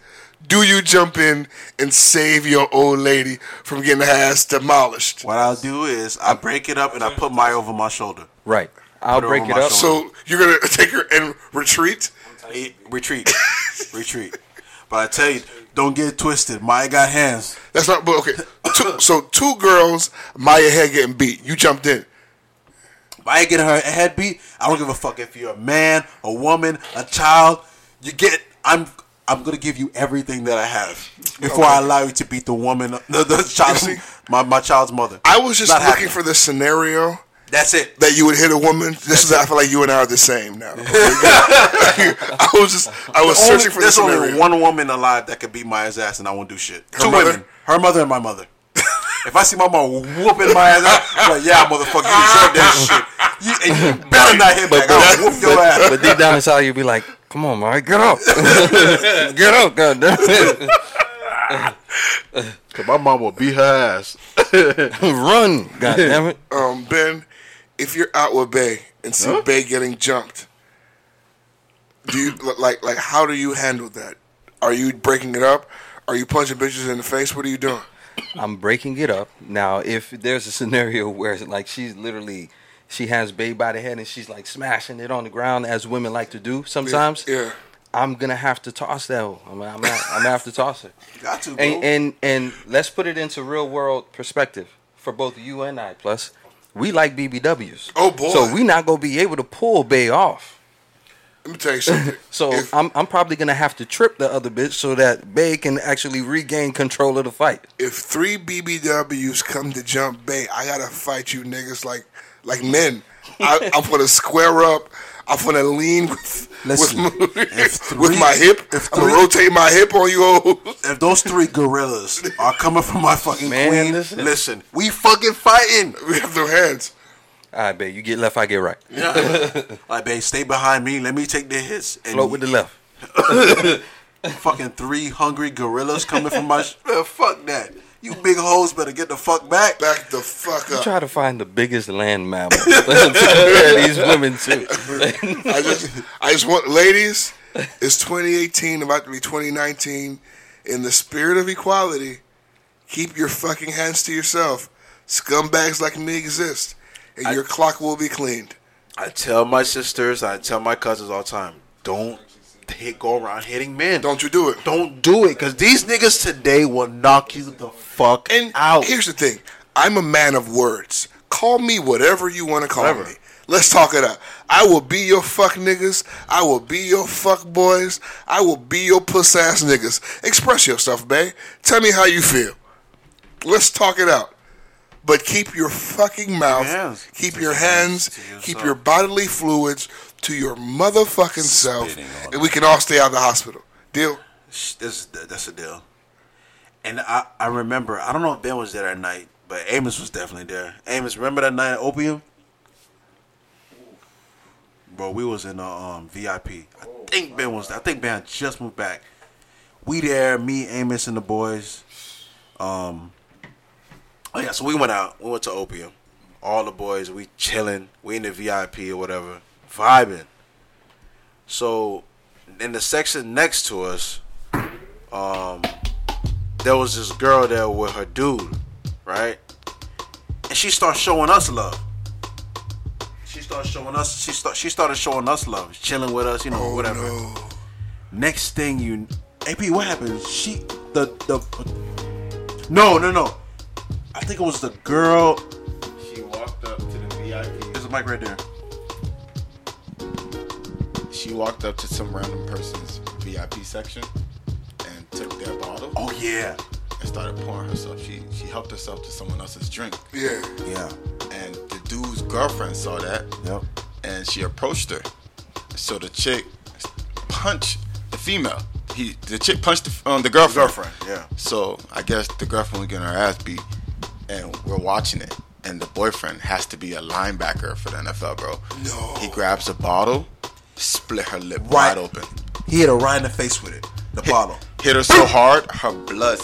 Do you jump in and save your old lady from getting her ass demolished? What I'll do is I break it up and I put my over my shoulder. Right. I'll Put break it up. shoulder. So you're gonna take her and retreat? Retreat, retreat. But I tell you, don't get it twisted. Maya got hands. That's not. But okay. Two, so two girls, Maya head getting beat. You jumped in. Maya getting her head beat. I don't give a fuck if you're a man, a woman, a child. You get. I'm. I'm gonna give you everything that I have before I allow you to beat the woman, the, the child, see? my, my child's mother. I was just Not looking happening. for the scenario That's it. that you would hit a woman. This is. I feel like you and I are the same now. I was just. I was Only- searching for the there's scenario. only one woman alive that could beat Maya's ass, and I won't do shit. Two mother? women, her mother and my mother. If I see my mom whooping my ass, I'm like, yeah, motherfucker, you deserve that shit. You, and you better not hit back. I'll whoop your ass. But deep down inside, you'll be like, come on, Mike, get up. get up, goddamn Cause my mom will beat her ass. Run, goddamn it. um, Ben, if you're out with Bay and see Bay getting jumped, do you like like how do you handle that? Are you breaking it up? Are you punching bitches in the face? What are you doing? I'm breaking it up. Now, if there's a scenario where it's like she's literally she has babe by the head and she's like smashing it on the ground as women like to do sometimes, Yeah. I'm gonna have to toss that. hoe. I'm, I'm, gonna, I'm gonna have to toss it. Got to, bro. And, and and let's put it into real world perspective for both you and I. Plus, we like BBWs. Oh, boy. So we not gonna be able to pull Bay off. Let me tell you something. So If- I'm I'm probably gonna have to trip the other bitch so that Bay can actually regain control of the fight. if three BBWs come to jump Bay, I gotta fight you niggas like like men. I, I'm gonna square up. I'm gonna lean with Listen, with, my, if with my hip. if I'm gonna rotate my hip on you. hoes. if those three gorillas are coming for my fucking Man, queen, listen. listen. we fucking fighting. We have no hands. All right, bet you get left, I get right. Yeah. I bet stay behind me. Let me take the hits. And Float with the left. fucking three hungry gorillas coming from my. Sh- Man, fuck that. You big hoes better get the fuck back. Back the fuck up. Try to find the biggest land mammal. these women too. I just, I just want, ladies, it's 2018, about to be 2019. In the spirit of equality, keep your fucking hands to yourself. Scumbags like me exist, and your clock will be cleaned. I tell my sisters, I tell my cousins all the time, don't hit, go around hitting men. Don't you do it. Don't do it, because these niggas today will knock you the fuck And out. here's the thing I'm a man of words. Call me whatever you want to call Whatever. me. Let's talk it out. I will be your fuck niggas. I will be your fuck boys. I will be your puss ass niggas. Express yourself, babe. Tell me how you feel. Let's talk it out. But keep your fucking mouth, hands. keep your hands, keep your bodily fluids to your motherfucking self, and we can all stay out of the hospital. Deal? This, that's a deal. And I, I remember, I don't know if Ben was there that night, but Amos was definitely there. Amos, remember that night at Opium? Bro, we was in a um, VIP. I think Ben was there. I think Ben just moved back. We there, me, Amos, and the boys. Um, oh yeah, so we went out. We went to Opium. All the boys, we chilling. We in the VIP or whatever, vibing. So, in the section next to us, um, there was this girl there with her dude, right? And she starts showing us love. She starts showing us. She start. She started showing us love, chilling with us, you know, Oh, whatever. no. Next thing you, AP, what happened? She the the. No, no, no. I think it was the girl. She walked up to the VIP. There's a mic right there. She walked up to some random person's VIP section and took their bottle Oh yeah, and started pouring herself. She she helped herself to someone else's drink. Yeah. yeah, And the dude's girlfriend saw that yep. and she approached her. So the chick punched the female. He the chick punched the, um, the girlfriend. Girlfriend, yeah. So I guess the girlfriend was getting her ass beat, and we're watching it. And the boyfriend has to be a linebacker for the NFL, bro. No. He grabs a bottle, split her lip Right. wide open, He hit her right in the face with it. The bottle. hit her so hard her blood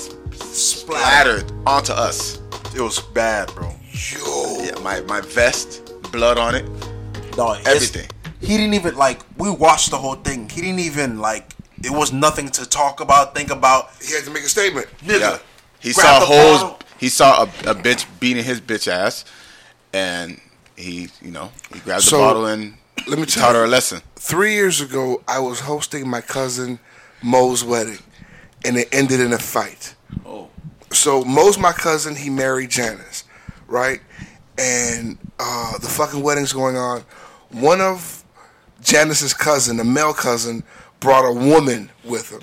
splattered onto us. It was bad, bro. Yo. Yeah, my my vest, blood on it. No, Everything. He didn't even like. We watched the whole thing. He didn't even like. It was nothing to talk about, think about. He had to make a statement. Nigga, Yeah. He grab saw the holes. bottle. He saw a, a bitch beating his bitch ass, and he, you know, he grabbed So, the bottle and let me he tell taught you. her a lesson. Three years ago, I was hosting my cousin Mo's wedding, and it ended in a fight. Oh. So Mo's my cousin. He married Janice, right? And uh, the fucking wedding's going on. One of Janice's cousin, a male cousin, brought a woman with him.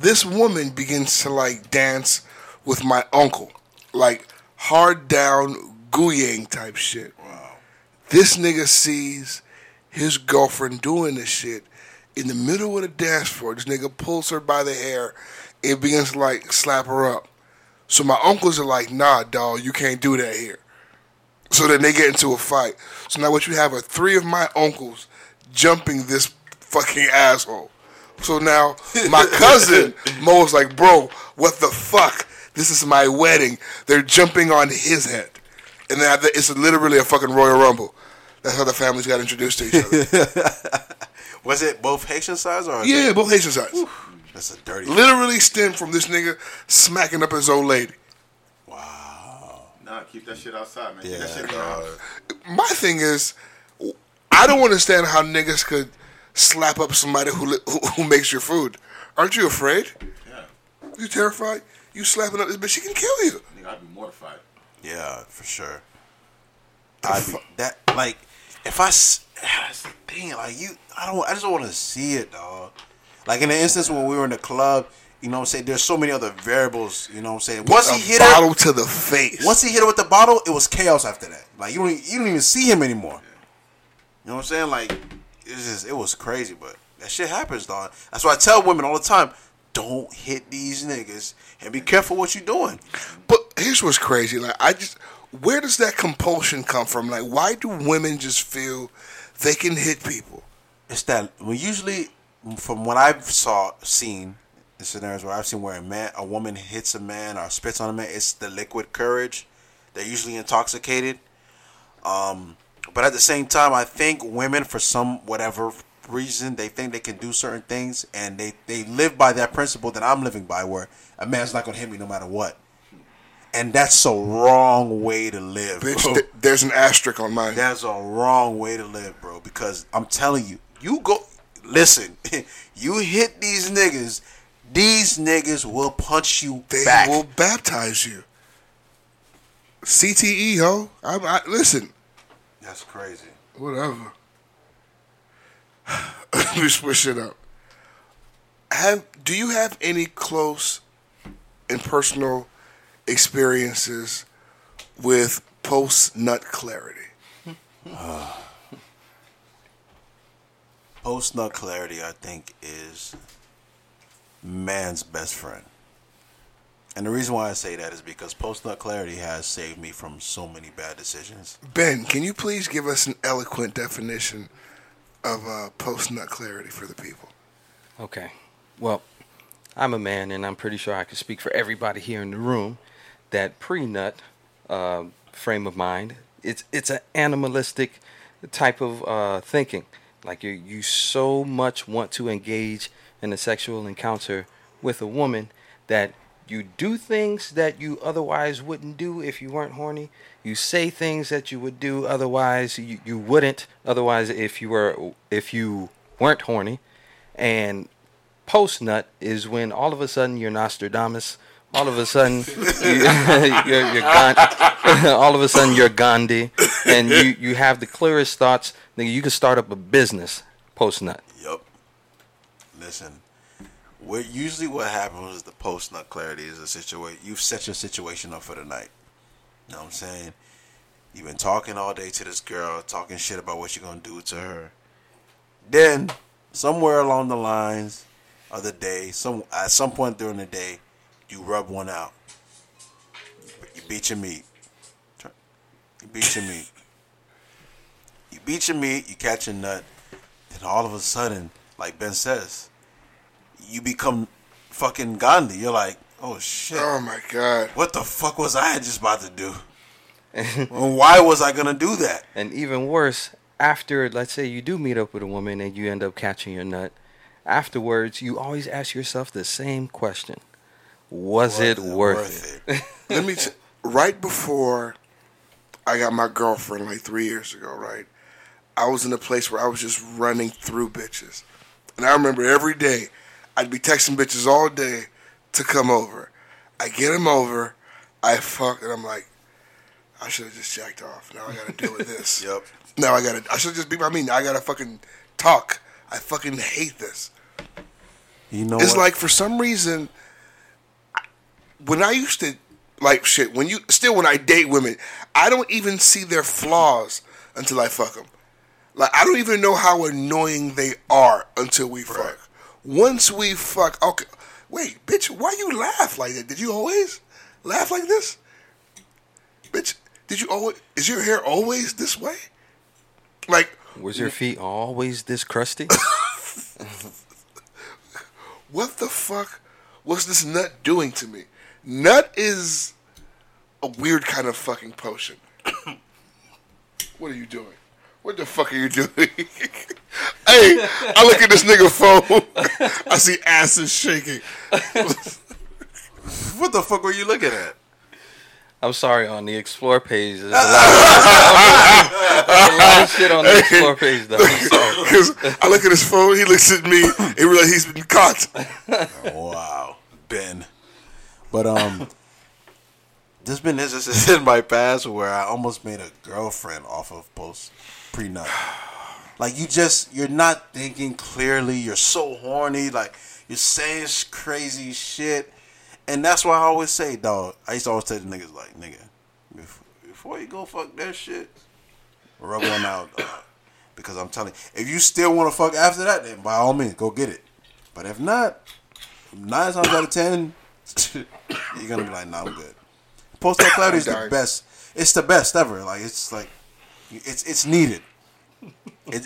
This woman begins to like dance with my uncle, like hard down gouyad type shit. This nigga sees his girlfriend doing this shit in the middle of the dance floor. This nigga pulls her by the hair and begins to like slap her up. So my uncles are like, nah, dog, you can't do that here. So then they get into a fight. So now what you have are three of my uncles jumping this fucking asshole. So now my cousin Mo's like, bro, what the fuck? This is my wedding. They're jumping on his head. And then it's literally a fucking Royal Rumble. That's how the families got introduced to each other. Was it both Haitian sides or? yeah, both Haitian sides. That's a dirty. Literally stemmed from this nigga smacking up his old lady. Wow. Nah, keep that shit outside, man. Yeah, keep that shit dog. My thing is, I don't understand how niggas could slap up somebody who li- who, who makes your food. Aren't you afraid? Yeah, You terrified? You slapping up this bitch, she can kill you. nigga, I'd be mortified. Yeah, for sure. I be, that like if I s- that's the thing like you I don't I just don't want to see it dog. Like in the instance when we were in the club, you know what I'm saying. There's so many other variables. You know what I'm saying. Once he hit bottle her, to the face. once he hit her with the bottle, it was chaos after that. Like you don't you don't even see him anymore. You know what I'm saying? Like it's just it was crazy, but that shit happens, dog. That's why I tell women all the time. Don't hit these niggas and be careful what you're doing. But here's what's crazy. Like I just where does that compulsion come from? Like why do women just feel they can hit people? it's that well usually from what I've saw seen in scenarios where I've seen where a man a woman hits a man or spits on a man, it's the liquid courage. They're usually intoxicated. Um but at the same time I think women for some whatever reason they think they can do certain things and they, they live by that principle that I'm living by where a man's not gonna hit me no matter what. And that's a wrong way to live. Bitch, th- there's an asterisk on mine. That's a wrong way to live, bro. Because I'm telling you, you go listen. you hit these niggas, these niggas will punch you they back. will baptize you. CTE, ho. I, I, listen, That's crazy. whatever. Let me switch it up. Have do you have any close and personal experiences with post nut clarity? Post nut clarity, I think, is man's best friend. And the reason why I say that is because post nut clarity has saved me from so many bad decisions. Ben, can you please give us an eloquent definition of uh, post nut clarity for the people? Okay. Well, I'm a man, and I'm pretty sure I can speak for everybody here in the room that pre-nut uh, frame of mind. It's it's an animalistic type of uh, thinking. Like you you so much want to engage in a sexual encounter with a woman that you do things that you otherwise wouldn't do if you weren't horny. You say things that you would do otherwise you, you wouldn't otherwise if you were if you weren't horny. And post nut is when all of a sudden you're Nostradamus. All of a sudden, you, you're, you're Gan- all of a sudden you're Gandhi, and you, you have the clearest thoughts. Nigga, you can start up a business post nut. Yep. Listen, what usually what happens is the post nut clarity is a situation. You've set your situation up for the night. You know what I'm saying? You've been talking all day to this girl, talking shit about what you're gonna do to her. Then, somewhere along the lines of the day, some at some point during the day, you rub one out. You beat your meat. You beat your meat. You beat your meat. You catch a nut. Then all of a sudden, like Ben says, you become fucking Gandhi. You're like, oh shit. Oh my god. What the fuck was I just about to do? And Why was I gonna do that? And even worse, after let's say you do meet up with a woman and you end up catching your nut, afterwards you always ask yourself the same question: Was, it worth, it? Let me. T- right before I got my girlfriend, like three years ago, right? I was in a place where I was just running through bitches, and I remember every day I'd be texting bitches all day to come over. I get them over, I fuck, and I'm like, I should have just jacked off. Now I got to deal with this. Yep. Now I got to. I should just be. I mean, I got to fucking talk. I fucking hate this. You know It's what? like for some reason, when I used to like shit, when you still when I date women, I don't even see their flaws until I fuck them. Like I don't even know how annoying they are until we fuck. Once we fuck, okay. Wait, bitch, why you laugh like that? Did you always laugh like this? Bitch, did you always? Is your hair always this way? Like, Was your feet always this crusty? what the fuck was this nut doing to me? Nut is a weird kind of fucking potion. what are you doing? What the fuck are you doing? hey, I look at this nigga phone. I see asses shaking. what the fuck were you looking at? I'm sorry, on the explore page, there's a lot, of, a lot of shit on the explore page, though. I'm. Because I look at his phone, he looks at me, and realize he's been caught. Wow, Ben. But um, there's been instances in my past where I almost made a girlfriend off of post prenup. Like you just you're not thinking clearly. You're so horny. Like you're saying crazy shit, and that's why I always say, dog. I used to always tell the niggas like, nigga, before you go fuck that shit, rub one out. dog. because I'm telling you, if you still want to fuck after that, then by all means, go get it. But if not, nine times out of ten, you're gonna be like, nah, I'm good. Post nut clarity is the best. It's the best ever. Like it's like, it's it's needed. It,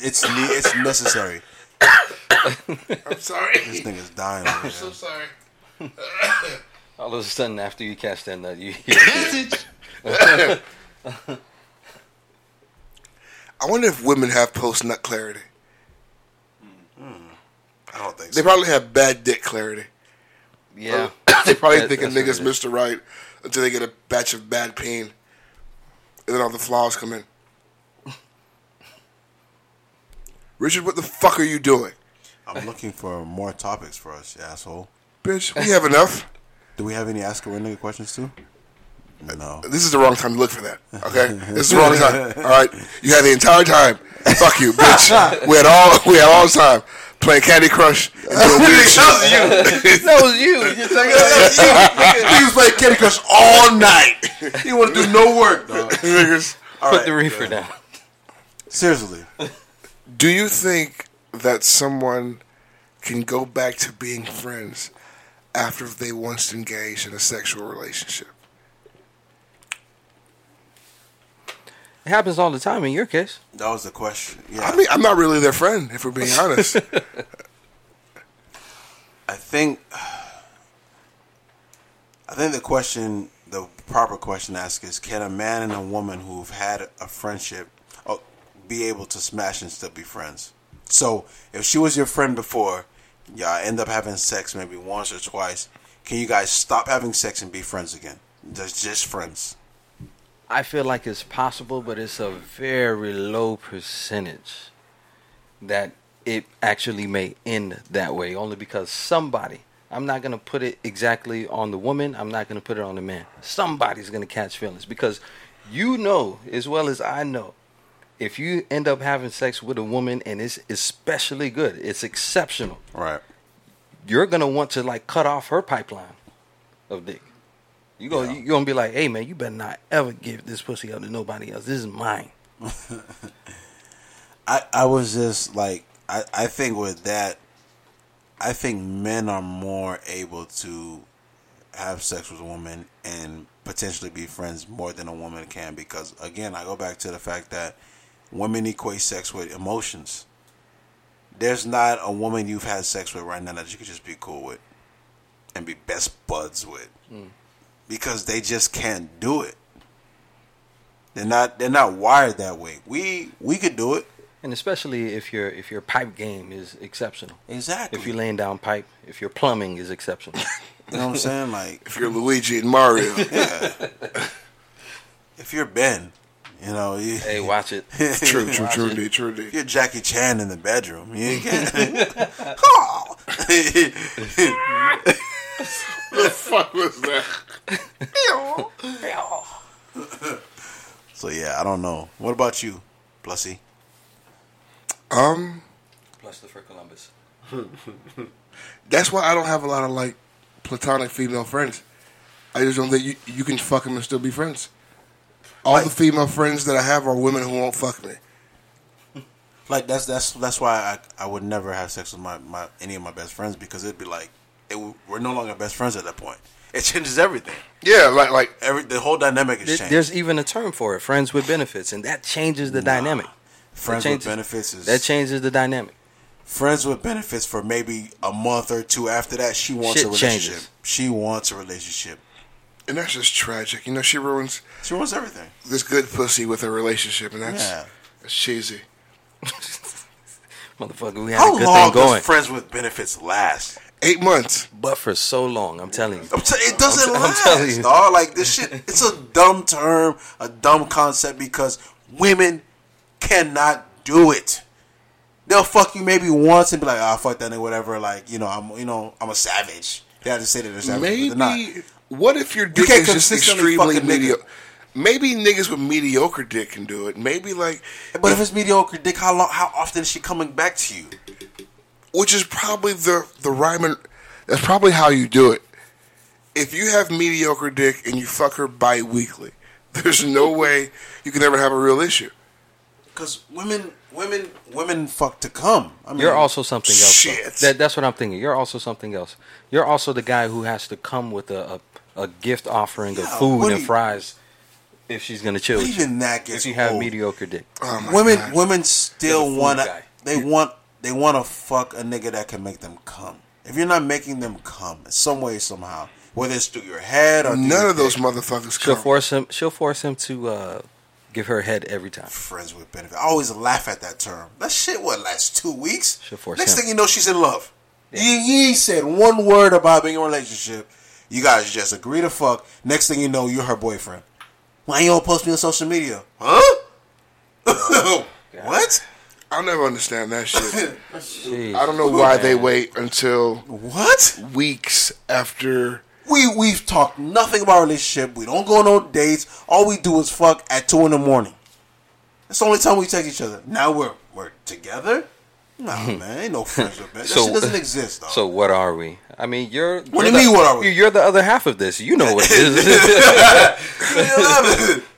it's ne- it's necessary. I'm sorry. This nigga's dying. Over I'm so sorry. All of a sudden, after you catch that nut, you hear I wonder if women have post nut clarity. Hmm. I don't think They probably have bad dick clarity. yeah. they probably That- thinking that's what niggas it is. Mr. Right until they get a batch of bad pain. And then all the flaws come in. Richard, what the fuck are you doing? I'm looking for more topics for us, you asshole. Bitch, we have enough. Do we have any ask a nigga questions too? Uh, no. This is the wrong time to look for that. Okay? This is the wrong time. All right? You had the entire time. Fuck you, bitch. We had all we had all the time playing Candy Crush and doing weird shit. That was you. You're talking he was playing Candy Crush all night. He want to do no work, dog. Niggas. Put the reefer down. Seriously, Do you think that someone can go back to being friends after they once engaged in a sexual relationship? It happens all the time in your case. that was the question. Yeah, I mean, I'm not really their friend, if we're being honest. I think I think the question, the proper question to ask is: Can a man and a woman who've had a friendship be able to smash and still be friends? So, if she was your friend before, y'all end up having sex maybe once or twice, can you guys stop having sex and be friends again? Just just friends. I feel like it's possible, but it's a very low percentage that it actually may end that way. Only because somebody, I'm not going to put it exactly on the woman, I'm not going to put it on the man. Somebody's going to catch feelings because you know as well as I know. If you end up having sex with a woman and it's especially good, it's exceptional, Right. you're going to want to like cut off her pipeline of dick. You go, Yeah. you're gonna be like, "Hey man, you better not ever give this pussy up to nobody else. This is mine." I, I was just like I, I think with that I think men are more able to have sex with a woman and potentially be friends more than a woman can because again I go back to the fact that women equate sex with emotions. There's not a woman you've had sex with right now that you could just be cool with and be best buds with. Mm. Because they just can't do it. They're not they're not wired that way. We we could do it. And especially if your if your pipe game is exceptional. Exactly. If you're laying down pipe, if your plumbing is exceptional. You know what I'm saying? Like, If you're Luigi and Mario, if you're Ben, you know, you, hey, watch it. true, true, Watch true, it. indeed, true, if indeed. you're Jackie Chan in the bedroom, you can't. fuck was that? so yeah, I don't know. What about you, Plussy? Um, Plus the for Columbus. that's why I don't have a lot of like platonic female friends. I just don't think you, you can fuck them and still be friends. All the female friends that I have are women who won't fuck me. Like that's that's that's why I I would never have sex with my, my any of my best friends because it'd be like it, we're no longer best friends at that point. It changes everything. Yeah, like like Every the whole dynamic has There- changed. There's even a term for it, friends with benefits, and that changes the dynamic. friends That with benefits is That changes the dynamic. friends with benefits for maybe a month or two after that. She wants Shit a relationship. changes. She wants a relationship. And that's just tragic. You know, she ruins She ruins everything. this good pussy with a relationship, and that's Yeah. that's cheesy. Motherfucker, we had How a good long thing going. does friends with benefits last? Eight months. but for so long, I'm telling you. I'm t- it doesn't I'm last, telling you. dog. Like this shit, it's a dumb term, a dumb concept because women cannot do it. They'll fuck you maybe once and be like, "Ah, fuck that nigga, whatever." Like, you know, I'm, you know, I'm a savage. They have to say that they're savage, Maybe. but they're not. What if your dick can't is just extremely fuck a nigga. mediocre? Maybe niggas with mediocre dick can do it. Maybe like, But if it's mediocre dick, how long? How often is she coming back to you? which is probably the the rhyme. That's probably how you do it. If you have mediocre dick and you fuck her bi-weekly, there's no way you can ever have a real issue. Because women, women, women fuck to come. I mean, You're also something else. Shit. That, that's what I'm thinking. You're also something else. You're also the guy who has to come with a, a, a gift offering of Yeah, food and you- fries if she's gonna chill with you. even that gets If you have old. mediocre dick. Oh women God. women still the food want guy. to they want they want to fuck a nigga that can make them come if you're not making them come in some way somehow whether it's through your head or None of those dick. motherfuckers She'll come. force him. She'll force him to uh, give her head every time. friends with benefit i always laugh at that term that shit would last two weeks She'll force next him. thing you know she's in love you, you ain't said one word about being in a relationship you guys just agree to fuck next thing you know you're her boyfriend why you don't post me on social media huh what I'll never understand that shit. Jeez. I don't know why they wait until what weeks after. We we've talked nothing about our relationship. We don't go on no dates. All we do is fuck at two in the morning. That's the only time we text each other. Now we're we're together. Nah, man, ain't no friends with benefits. That shit doesn't exist, though. So what are we? I mean, you're. What you're do you the- mean, what are we? You're the other half of this. You know what it is.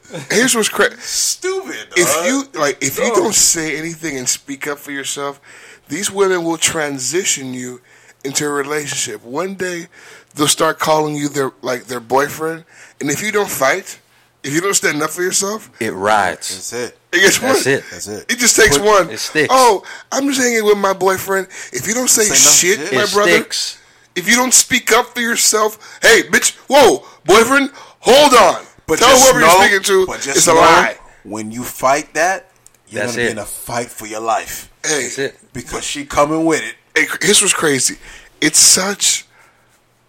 Here's what's crazy. Stupid. if dog. you like if you don't say anything and speak up for yourself these women will transition you into a relationship one day they'll start calling you their like their boyfriend and if you don't fight if you don't stand up for yourself it rides. that's it. it gets That's worse. it. That's it. It just takes Put- one. it sticks. Oh, I'm just hanging with my boyfriend. If you don't say, Say shit, shit. my It brother, sticks. If you don't speak up for yourself, hey, bitch, whoa, boyfriend, hold on. But Tell just whoever know, you're speaking to, but just it's a lie. When you fight that, you're That's gonna it. be in a fight for your life Hey, That's it. because she coming with it. Hey, this was crazy. It's such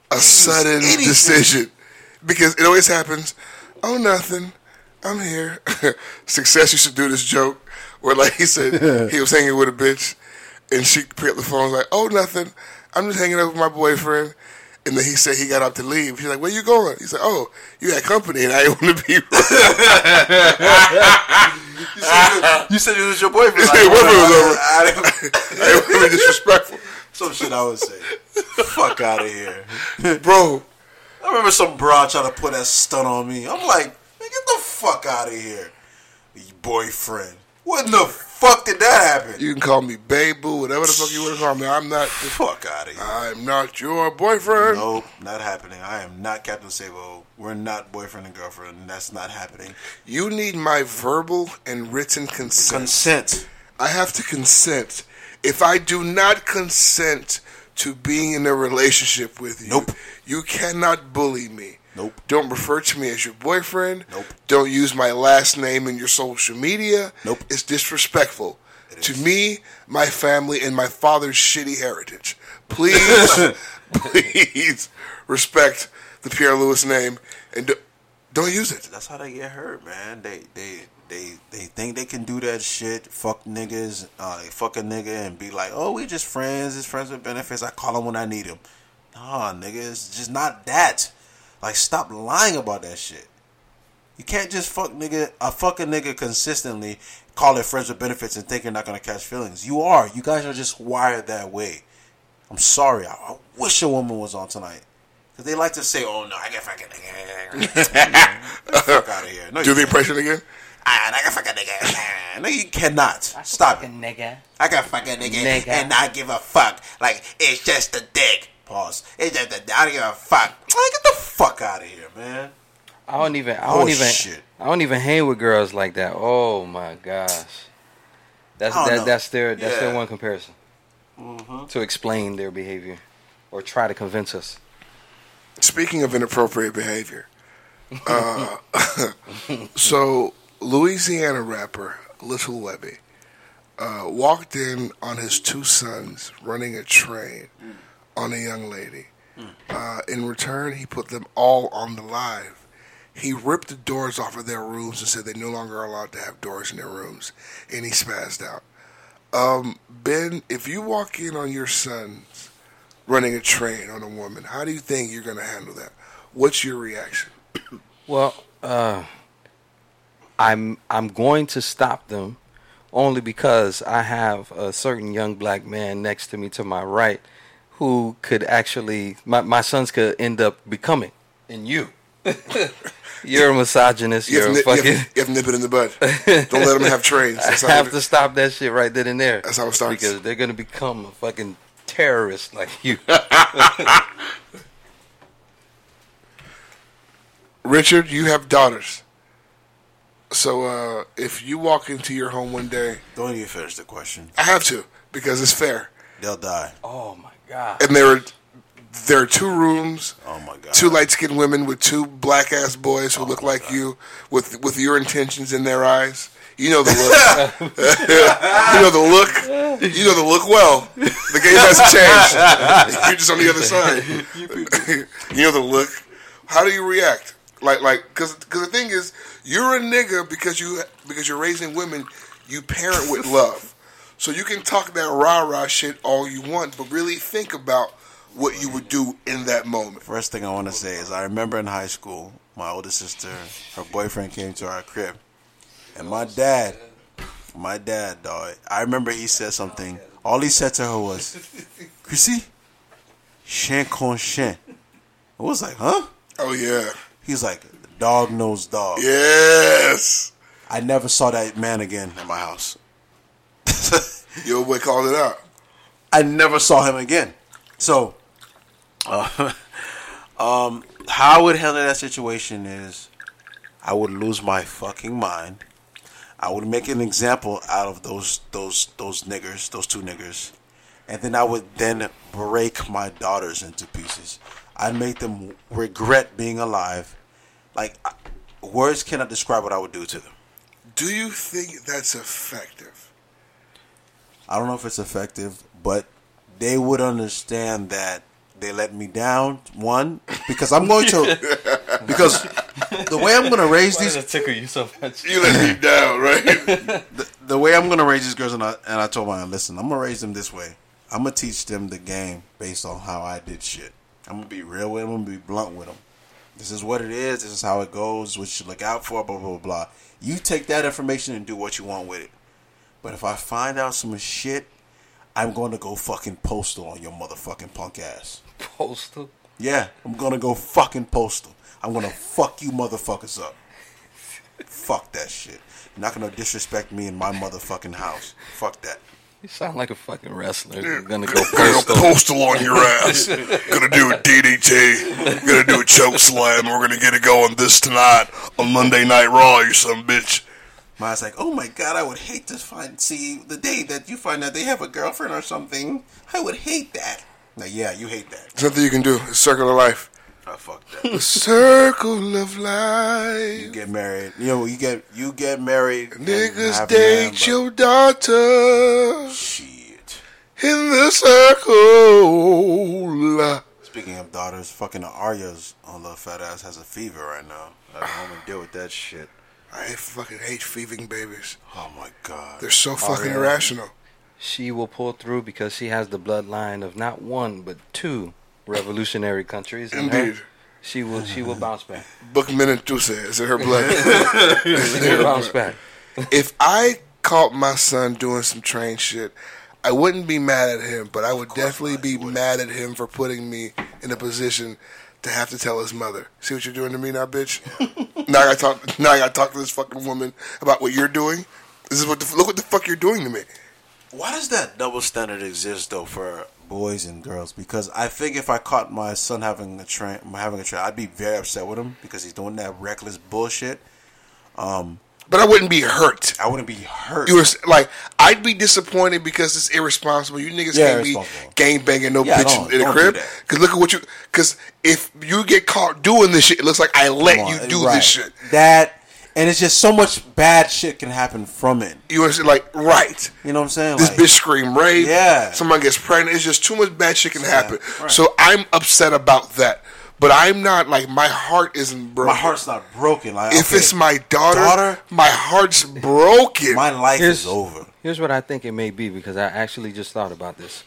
a sudden anything. decision because it always happens. Oh, nothing. I'm here. Success used to do this joke where, like, he said he was hanging with a bitch, and she picked up the phone like, "Oh, nothing. I'm just hanging out with my boyfriend." And then he said he got up to leave. She's like, "Where you going?" He said, "Oh, you had company, and I didn't want to be." You said it was your boyfriend. Boyfriend was over. I, didn't- I didn't want to be disrespectful, some shit I would say. Fuck out of here. bro. I remember some broad trying to put that stunt on me. I'm like, get the fuck out of here. You boyfriend. What in the fuck did that happen? You can call me Babu, whatever the fuck you want to call me. I'm not. The fuck out of here. I'm not your boyfriend. Nope, not happening. I am not Captain Sabo. We're not boyfriend and girlfriend. and That's not happening. You need my verbal and written consent. Consent. I have to consent. If I do not consent to being in a relationship with you, Nope. you cannot bully me. Nope. Don't refer to me as your boyfriend. Nope. Don't use my last name in your social media. Nope. It's disrespectful to me, my family, and my father's shitty heritage. Please, please respect the Pierre Lewis name and do, don't use it. That's how they get hurt, man. They they they they think they can do that shit. Fuck niggas. Uh, they fuck a nigga and be like, oh, we just friends. It's friends with benefits. I call him when I need him. Nah, nigga, it's just not that. Like, stop lying about that shit. You can't just fuck nigga a fuck a nigga consistently, call it friends with benefits, and think you're not gonna catch feelings. You are. You guys are just wired that way. I'm sorry. I, I wish a woman was on tonight. Cause they like to say, "Oh no, I get fucking nigga." fuck out of here. No, Do you the impression again? Ah, I got fucking nigga. No, you cannot. Stop it. nigga. I got fucking nigga, Nigga. and I give a fuck. Like it's just a dick. Pause. It's just a. I don't give a fuck. Like, get the fuck out of here, man. I don't even. I don't Oh, even. shit. I don't even hang with girls like that. Oh my gosh, that's that, know. that's their that's Yeah. their one comparison to explain their behavior or try to convince us. Speaking of inappropriate behavior, uh, so Louisiana rapper Little Webbie uh, walked in on his two sons running a train on a young lady. Uh, in return, he put them all on the live. He ripped the doors off of their rooms and said they no longer are allowed to have doors in their rooms, and he spazzed out. Um, ben, if you walk in on your sons running a train on a woman, how do you think you're going to handle that? What's your reaction? Well, uh, I'm I'm going to stop them only because I have a certain young black man next to me to my right who could actually my, my sons could end up becoming in you. you're a misogynist. You You're have, a fucking. you, have, you have nip it in the bud. Don't let them have trains. That's I have it- to stop that shit right then and there. That's how it starts. Because they're gonna become a fucking terrorist like you. Richard, you have daughters. So uh, if you walk into your home one day, Don't even finish the question. I have to because it's fair. They'll die. oh my god. And there are there are two rooms, Oh my god. two light skinned women with two black ass boys who oh look like you with with your intentions in their eyes. You know the look. you know the look. You know the look well. The game hasn't changed. You're just on the other side. you know the look. How do you react? Like like because because the thing is you're a nigga because you because you're raising women. You parent with love, so you can talk that rah rah shit all you want, but really think about what you would do in that moment. First thing I want to say is I remember in high school, my older sister, her boyfriend came to our crib, and my dad, my dad, dog. I remember he said something. All he said to her was, "Chrissy, chien con chien." I was like, "Huh?" Oh yeah, He's like, "Dog knows dog." yes. I never saw that man again in my house. Your boy called it out. I never saw him again. So, uh, um, how I would handle that situation is, I would lose my fucking mind. I would make an example out of those those those niggers, those two niggers, and then I would then break my daughters into pieces. I'd make them regret being alive. Like words cannot describe what I would do to them. Do you think that's effective? I don't know if it's effective, but they would understand that they let me down. One, because I'm going to because the way I'm going to raise Why these does it tickle you so much? You let me down, right? the, the way I'm gonna raise these girls, and I and I told my listen, I'm gonna raise them this way. I'm gonna teach them the game based on how I did shit. I'm gonna be real with them. I'm gonna be blunt with them. This is what it is. This is how it goes. What you look out for. Blah blah blah. blah. You take that information and do what you want with it. But if I find out some shit, I'm going to go fucking postal on your motherfucking punk ass. Postal. Yeah, I'm gonna go fucking postal. I'm gonna fuck you motherfuckers up. Fuck that shit. You're not gonna disrespect me in my motherfucking house. Fuck that. You sound like a fucking wrestler. You're gonna go Gonna postal. go postal on your ass. Gonna do a DDT. Gonna do a choke slam. We're gonna get it going this tonight on Monday Night Raw. You some bitch. Mine's like, oh my god, I would hate to find see the day that you find out they have a girlfriend or something. I would hate that. Now, yeah, you hate that. There's nothing you can do. It's circle of life. Oh, fuck that. Circle of life. you get married. You know, you get you get married. Niggas date your daughter Shit. in the circle. Speaking of daughters, fucking the Arya's on the fat ass has a fever right now. I don't want to deal with that shit. I fucking hate thieving babies. Oh my god. They're so fucking yeah. irrational. She will pull through because she has the bloodline of not one but two revolutionary countries. in her. Indeed. She will. She will bounce back. Boukman and Duse is in her blood. She will bounce back. if I caught my son doing some train shit, I wouldn't be mad at him, but I would definitely be mad at him for putting me in a position to have to tell his mother. See what you're doing to me now, bitch? now I got talk. Now I got to talk to this fucking woman about what you're doing. This is what the, look what the fuck you're doing to me. Why does that double standard exist though for boys and girls? Because I think if I caught my son having a train, having a train, I'd be very upset with him because he's doing that reckless bullshit. Um, But I wouldn't be hurt. I wouldn't be hurt. You were like, I'd be disappointed because it's irresponsible. You niggas Yeah, can't be gang banging no Yeah, bitch don't- in the crib. Because look at what you. Because if you get caught doing this shit, it looks like I let you do right. this shit. That and it's just so much bad shit can happen from it. You understand? Like, right. You know what I'm saying? This Like, bitch scream rape. Yeah. Someone gets pregnant. It's just too much bad shit can happen. right. So I'm upset about that. But I'm not like my heart isn't broken. my heart's not broken. Like If okay, it's my daughter, Daughter? my heart's broken. my life Here's- is over. Here's what I think it may be because I actually just thought about this.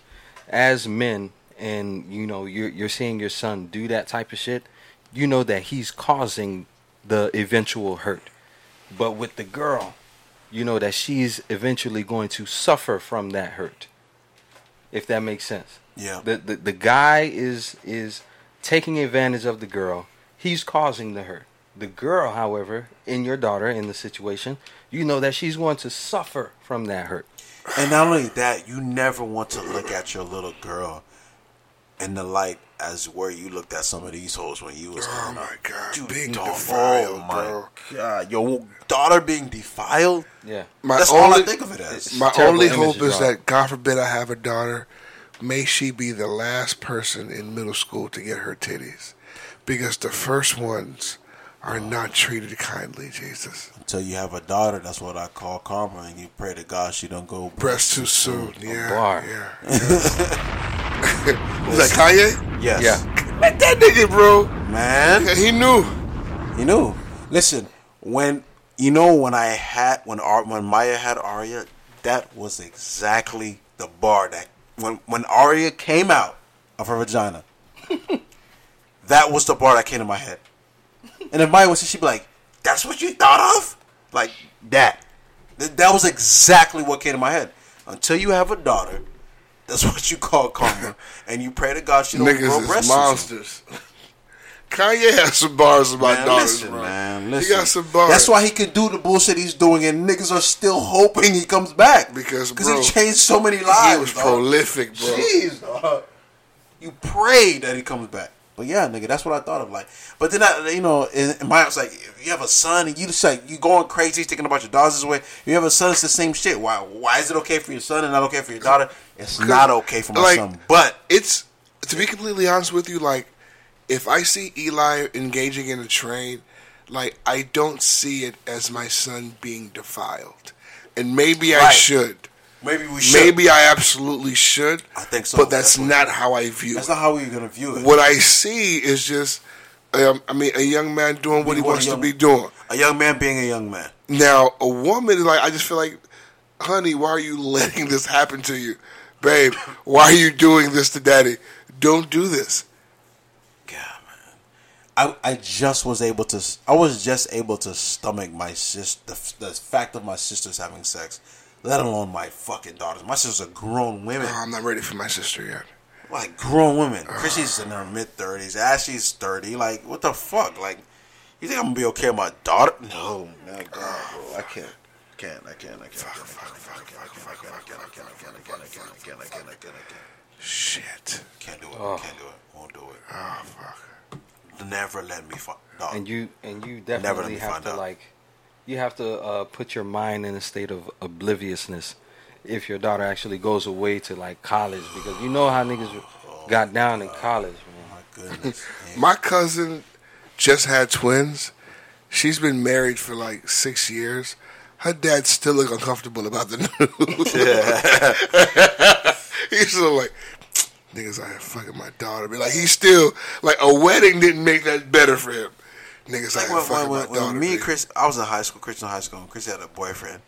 As men, and you know, you're you're seeing your son do that type of shit. You know that he's causing the eventual hurt. But with the girl, you know that she's eventually going to suffer from that hurt. If that makes sense. Yeah. The the, the guy is is taking advantage of the girl. He's causing the hurt. The girl, however, in your daughter in the situation, you know that she's going to suffer from that hurt. And not only that, you never want to look at your little girl in the light as where you looked at some of these hoes when you was oh growing my up. god, Dude, being dog, defiled, oh my bro. god, your daughter being defiled. Yeah. My That's only, all I think of it as. My only hope to is that God forbid I have a daughter. May she be the last person in middle school to get her titties, because the first ones are not treated kindly. Jesus, Until you have a daughter, that's what I call karma, and you pray to God she don't go breast too soon. Yeah, bar. yeah. yeah. Is that Kanye? Yes. Yeah. Let that nigga, bro. man. He knew. He knew. listen, when you know when I had when Ar- when Maya had Arya, that was exactly the bar that when when Arya came out of her vagina, that was the bar that came to my head. And if Maya was, she'd be like, "That's what you thought of?" Like that. Th- That was exactly what came to my head. Until you have a daughter, that's what you call karma, and you pray to God she don't grow Niggas breasts monsters. Kanye has some bars about Man, daughters, listen, bro. man, He got some bars. That's why he can do the bullshit he's doing, and niggas are still hoping he comes back Because, bro, he changed so many lives. he was dog. prolific, bro. Jeez, dog. You pray that he comes back. But yeah, nigga, that's what I thought of. Like, but then I, you know, in, in my house, like, if you have a son and you just like you going crazy thinking about your daughters way. You have a son, it's the same shit. Why? Why is it okay for your son and not okay for your daughter? It's not okay for my like, son. But it's to be completely honest with you, like if I see Eli engaging in a train, like I don't see it as my son being defiled, and maybe I should. Maybe we should. Maybe I absolutely should. I think so. But that's That's not how I view That's it. That's not how we're gonna view it. what I see is just, um, I mean, a young man doing what he wants to be doing. A young man being a young man. Now, a woman, is like, I just feel like, honey, why are you letting this happen to you? Babe, why are you doing this to daddy? Don't do this. I I just was able to. I was just able to stomach my sis. The, the fact of my sisters having sex, let alone my fucking daughters. My sisters are grown women. Oh, I'm not ready for my sister yet. like grown women. Chrissy's in her mid thirties. Ashley's thirty. Like what the fuck? Like you think I'm gonna be okay with my daughter? No, no, God, bro. I can't. Can't. I can't. I can't. Fuck. Fuck. Fuck. Fuck. Fuck. I can't. I can't. I can't. I can't. I can't. I can't. I can't. I can't. I can't. I can't. Shit. Can't do it. Oh. Can't do it. Won't do it. Oh, fuck. Never let me find. No. and you and you let definitely me have find to out. like you have to uh, put your mind in a state of obliviousness if your daughter actually goes away to like college because you know how niggas got down in college man my goodness. My cousin just had twins. She's been married for like six years. Her dad still look uncomfortable about the news. he's still like, niggas out here fucking my daughter. Be like he still like a wedding didn't make that better for him. Niggas like out here when, fucking when, my when, daughter. me and. Chris, I was in high school, Christian high school, and Chris had a boyfriend,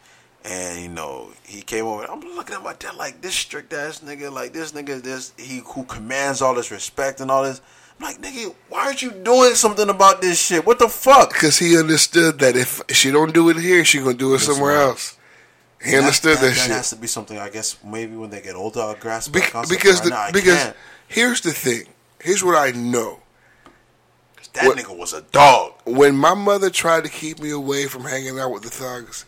and you know he came over. I'm looking at my dad like this strict ass nigga, like this nigga, this he who commands all this respect and all this. I'm like, nigga, why aren't you doing something about this shit? What the fuck? Because he understood that if she don't do it here, she gonna do it somewhere right. else. He understood that, that, shit. has to be something. I guess maybe when they get older, I'll grasp Be- that because the, now, because can't. here's the thing. Here's what I know. that nigga was a dog. When my mother tried to keep me away from hanging out with the thugs,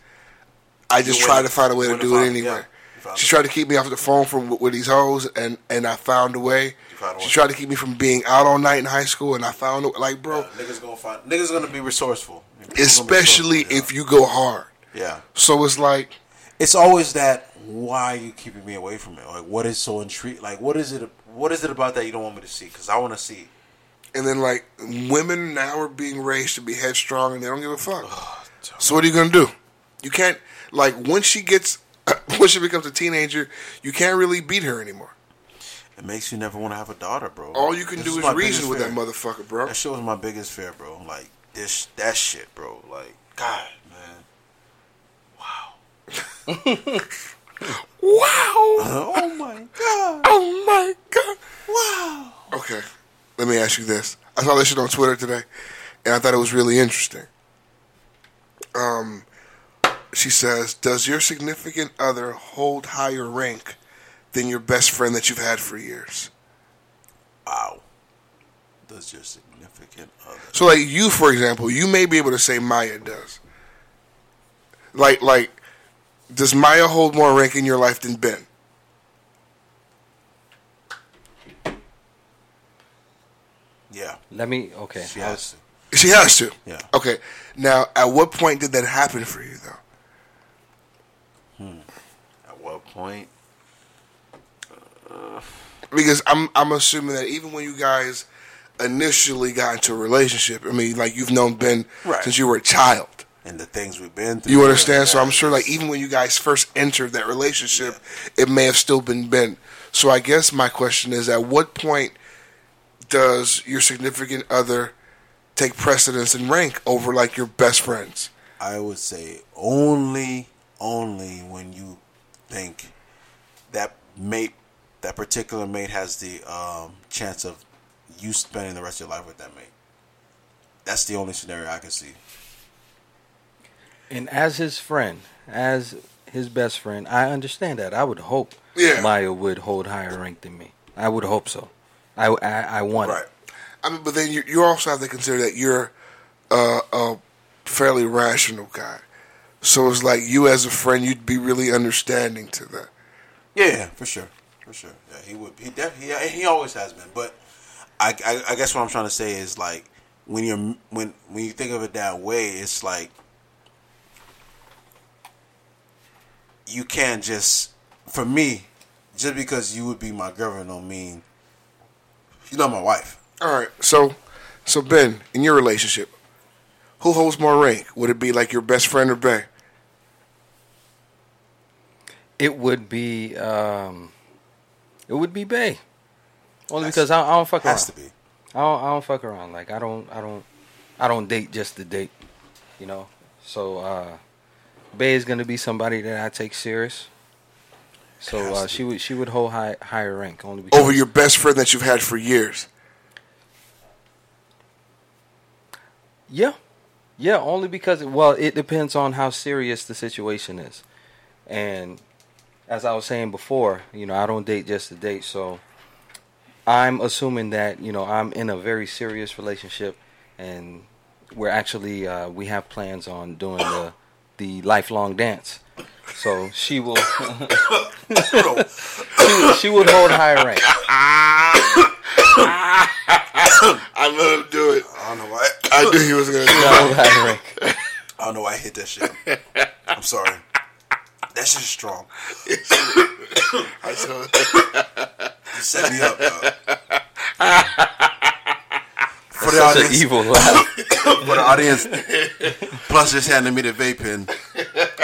I just tried to find a way to do it anyway. yeah, She tried to keep me off the phone from with these hoes, and and I found a way. found a She tried to keep me from being out all night in high school, and I found a like, bro, niggas gonna find. Niggas gonna be resourceful, especially if you go hard. yeah. So it's like, it's always that why are you keeping me away from it? Like what is so intriguing? Like what is it what is it about that you don't want me to see? Because i want to see and then like women now are being raised to be headstrong, and they don't give a fuck. So what are you gonna do? You can't like once she gets once she becomes a teenager, you can't really beat her anymore. it makes you never want to have a daughter bro. All you can This do is my reason with that motherfucker, bro. that shit was my biggest fear bro. Like this that shit bro. Like god wow Wow! oh my god Oh my god! wow Okay, let me ask you this. I saw this shit on Twitter today, and I thought it was really interesting. Um, she says, "Does your significant other hold higher rank than your best friend that you've had for years?" wow does your significant other So, like you, for example, you may be able to say Maya does. Like, like, does Maya hold more rank in your life than Ben? yeah let me okay she has to She has to. Yeah. Okay. Now, at what point did that happen for you, though? Hmm. at what point Because I'm I'm assuming that even when you guys initially got into a relationship, I mean, like you've known Ben Right. since you were a child. And the things we've been through You understand? So I'm sure, like even when you guys first entered that relationship, it may have still been bent. So I guess my question is, at what point does your significant other take precedence and rank over like your best friends? I would say only, only when you think that mate, that particular mate has the um, chance of you spending the rest of your life with that mate. That's the only scenario I can see. And as his friend as his best friend i understand that i would hope Yeah. maya would hold higher rank than me i would hope so i i, I want Right. it I mean, but then you you also have to consider that you're uh, a fairly rational guy. So it's like you as a friend, you'd be really understanding to that. Yeah, for sure, for sure. Yeah, he would. He def, he, he always has been. But I, I, I guess what I'm trying to say is like when you're when when you think of it that way, it's like you can't just for me just because you would be my girlfriend don't mean you're not my wife. All right. So, so Ben, in your relationship, who holds more rank? Would it be like your best friend or Bay? It would be um, it would be Bay. Only because I, I don't fuck around. Has to be. I don't, I don't fuck around. Like I don't I don't I don't date just to date. You know. So uh Bay is gonna be somebody that I take serious. So uh, she would she would hold high higher rank only because Over your best friend that you've had for years. Yeah. Yeah, only because well, it depends on how serious the situation is. And as I was saying before, you know, I don't date just to date, so I'm assuming that, you know, I'm in a very serious relationship and we're actually uh, we have plans on doing the the lifelong dance. So she will she, will- she would hold higher rank. I let him do it. I don't know why. I knew he was gonna do She it. would hold higher rank. I don't know why I hit that shit. I'm sorry. That shit's strong. I saw. You set me up, dog. For the Such an audience, evil laugh. for the audience, Plus just handed me the vape pen,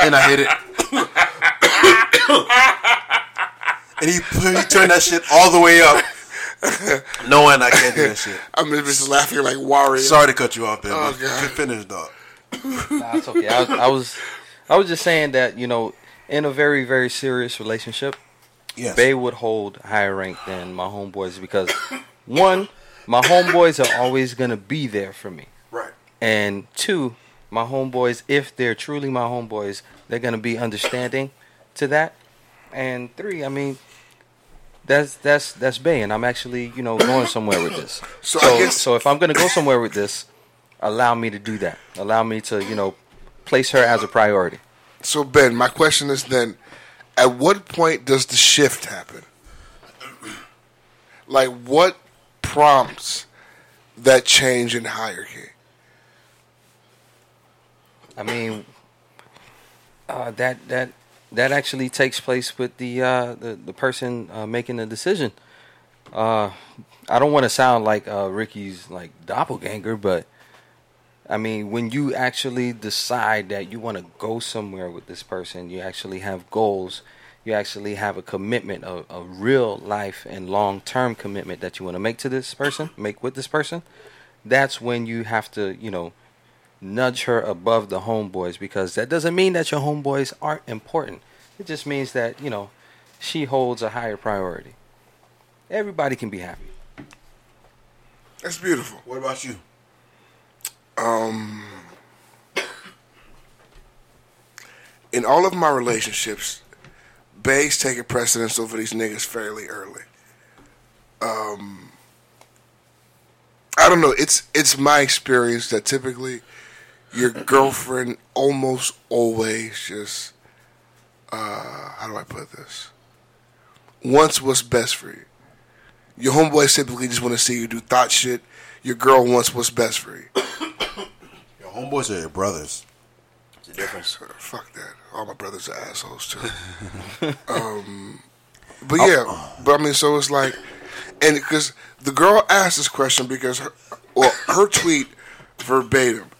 and I hit it. and he, he turned that shit all the way up, knowing I can't do that shit. I'm just laughing like Warrior. Sorry to cut you off there, Oh, but God. good finish, dog. Nah, it's okay. I was, I was, I was just saying that you know, in a very, very serious relationship, Yes. Bay would hold higher rank than my homeboys because one, my homeboys are always gonna be there for me, Right. and two, my homeboys, if they're truly my homeboys, they're gonna be understanding to that, and three, I mean. That's that's that's Bay, and I'm actually you know going somewhere with this. So So guess- so if I'm gonna go somewhere with this, allow me to do that. Allow me to you know place her as a priority. So Ben, my question is then, at what point does the shift happen? Like what prompts that change in hierarchy? I mean, uh, that that that actually takes place with the uh, the the person uh, making the decision. Uh, I don't want to sound like uh, Ricky's like doppelganger, but I mean, when you actually decide that you want to go somewhere with this person, you actually have goals. You actually have a commitment, a, a real life and long term commitment that you want to make to this person, make with this person. That's when you have to, you know, nudge her above the homeboys because that doesn't mean that your homeboys aren't important. It just means that, you know, she holds a higher priority. Everybody can be happy. That's beautiful. What about you? Um in all of my relationships, Bay's taking precedence over these niggas fairly early. Um, I don't know. It's it's my experience that typically your girlfriend almost always just uh, how do I put this? Wants what's best for you. Your homeboys typically just want to see you do thought shit. Your girl wants what's best for you. Your homeboys are your brothers. Difference. Fuck that. All my brothers are assholes too. um, but yeah, but I mean, so it's like, and because the girl asked this question because her, well, her tweet verbatim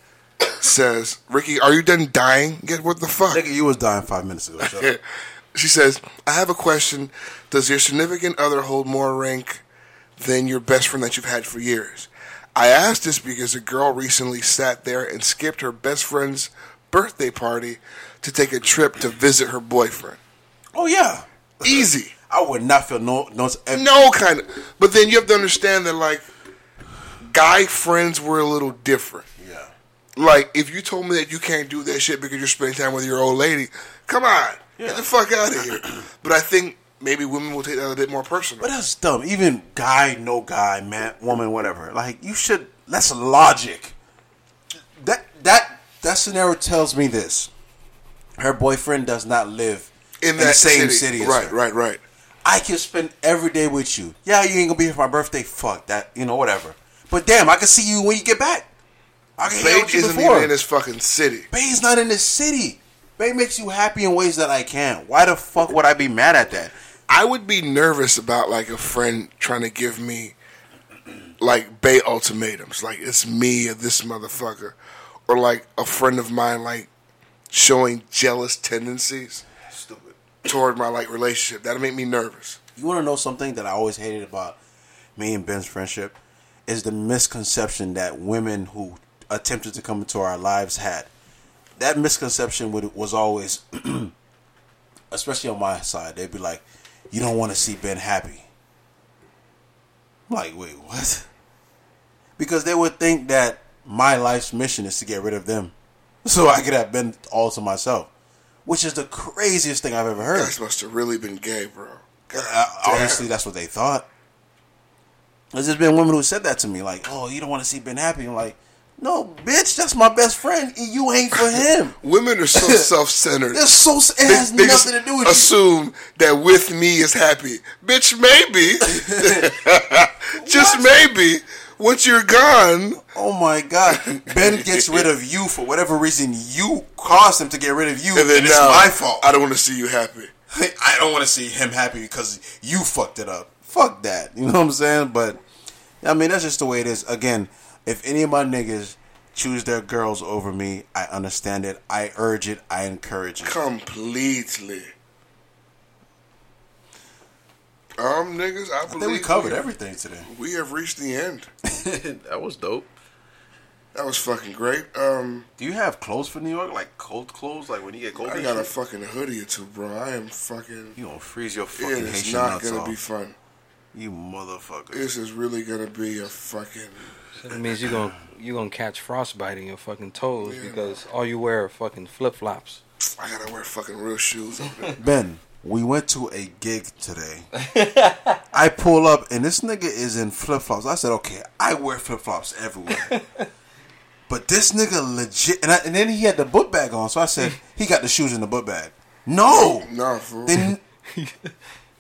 says, "Ricky, are you done dying? Get what the fuck?" Nigga, you was dying five minutes ago. She says, I have a question. Does your significant other hold more rank than your best friend that you've had for years? I asked this because a girl recently sat there and skipped her best friend's birthday party to take a trip to visit her boyfriend. Oh yeah. Easy. I would not feel no no. No kind of. But then you have to understand that, like, guy friends were a little different. Yeah. Like, if you told me that you can't do that shit because you're spending time with your old lady, come on. Get the fuck out of here. But I think maybe women will take that a bit more personal. But that's dumb. Even guy, no guy, man, woman, whatever. Like you should. That's logic. That that that scenario tells me this: her boyfriend does not live in the that same city, city. as right, her. right, right. I can spend every day with you. Yeah, you ain't gonna be here for my birthday. Fuck that. You know, whatever. But damn, I can see you when you get back. I can Babe you isn't before. even in this fucking city. Babe's not in this city. Babe makes you happy in ways that I can't. Why the fuck would I be mad at that? I would be nervous about like a friend trying to give me like Bay ultimatums, like it's me or this motherfucker, or like a friend of mine like showing jealous tendencies. Stupid. toward my like relationship. That'll make me nervous. You want to know something that I always hated about me and Ben's friendship is the misconception that women who attempted to come into our lives had. That misconception would, was always, especially on my side, they'd be like, "You don't want to see Ben happy." I'm like, wait, what? Because they would think that my life's mission is to get rid of them, so I could have been all to myself, which is the craziest thing I've ever heard. Guys must have really been gay, bro. Uh, obviously, that's what they thought. There's just been women who said that to me, like, "Oh, you don't want to see Ben happy." I'm like, "No, bitch, that's my best friend. You ain't for him." Women are so self-centered. It's so it They, has they nothing to do with assume that with me is happy. Bitch, maybe. just maybe. Once you're gone. Oh my god, Ben gets rid of you for whatever reason you caused him to get rid of you, and and, then it's my fault. I don't want to see you happy. I don't want to see him happy because you fucked it up. Fuck that. You know what I'm saying? But I mean, that's just the way it is. Again, if any of my niggas choose their girls over me, I understand it. I urge it. I encourage it. Completely. Um, niggas, I, I believe think we covered have- everything today. We have reached the end. that was dope. That was fucking great. Um, Do you have clothes for New York? Like cold clothes? Like when you get cold? I and got a fucking hoodie or two, bro. I am fucking. You gonna freeze your It fucking is Haitian not gonna off. be fun. You motherfucker. This is really gonna be a fucking. So that means you're gonna you gonna catch frostbite in your fucking toes Yeah. because all you wear are fucking flip flops. I gotta wear fucking real shoes. Ben, we went to a gig today. I pull up and this nigga is in flip flops. I said, okay, I wear flip flops everywhere. but this nigga legit, and, I, and then he had the book bag on. So I said, he got the shoes in the book bag. No, No, fool. then He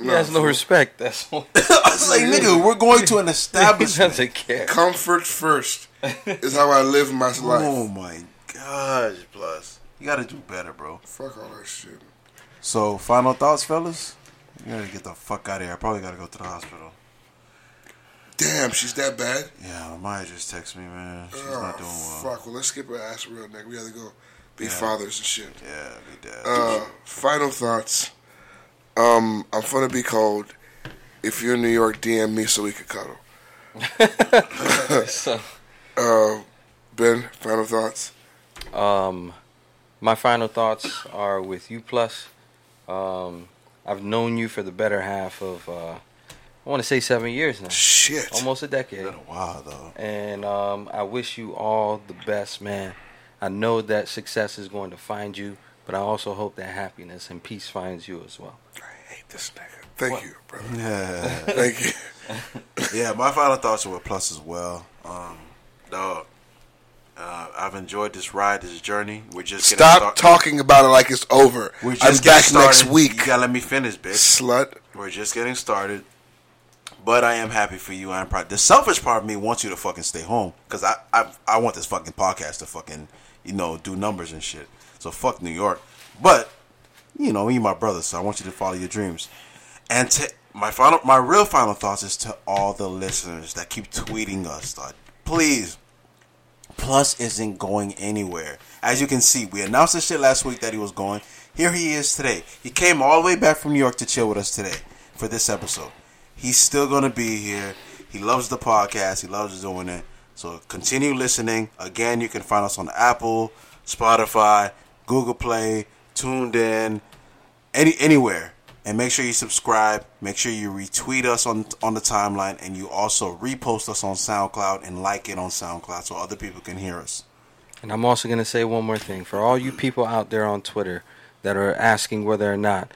has no fool. respect. That's all. I was like, nigga, we're going to an he establishment. doesn't care. Comfort first is how I live my oh life. Oh my gosh, plus you got to do better, bro. Fuck all that shit. So, final thoughts, fellas. You gotta get the fuck out of here. I probably gotta go to the hospital. Damn, she's that bad. Yeah, Maya just texted me, man. She's oh, not doing well. fuck. Well, let's skip her ass real nigga. We gotta go be Yeah. fathers and shit. Yeah, be dead. Uh, final thoughts. Um, I'm gonna be cold. If you're in New York, DM me so we could cuddle. So, Uh, Ben, final thoughts. um, my final thoughts are with you. Plus, um, I've known you for the better half of uh, I want to say seven years now, Shit. almost a decade. been a while though. and um, I wish you all the best, man. I know that success is going to find you, but I also hope that happiness and peace finds you as well. I hate this nigga. Thank you, brother. Yeah, Thank you. yeah. My final thoughts were with Plus as well. Um, dog. Uh, I've enjoyed this ride, this journey. We're just getting Stop start- talking about it like it's over. We're I'm just back getting next week. You gotta let me finish, bitch. Slut. We're just getting started. But I am happy for you. I'm proud. The selfish part of me wants you to fucking stay home because I, I I want this fucking podcast to fucking you know do numbers and shit. So fuck New York. But you know you my brother, so I want you to follow your dreams. And to my final, my real final thoughts is to all the listeners that keep tweeting us. Like, please, Plus isn't going anywhere. As you can see, we announced this shit last week that he was going. Here he is today. He came all the way back from New York to chill with us today for this episode. He's still gonna be here. He loves the podcast. He loves doing it. So continue listening. Again, you can find us on Apple, Spotify, Google Play, TuneIn, any anywhere. And make sure you subscribe. Make sure you retweet us on on the timeline, and you also repost us on SoundCloud and like it on SoundCloud so other people can hear us. And I'm also going to say one more thing. For all you people out there on Twitter that are asking whether or not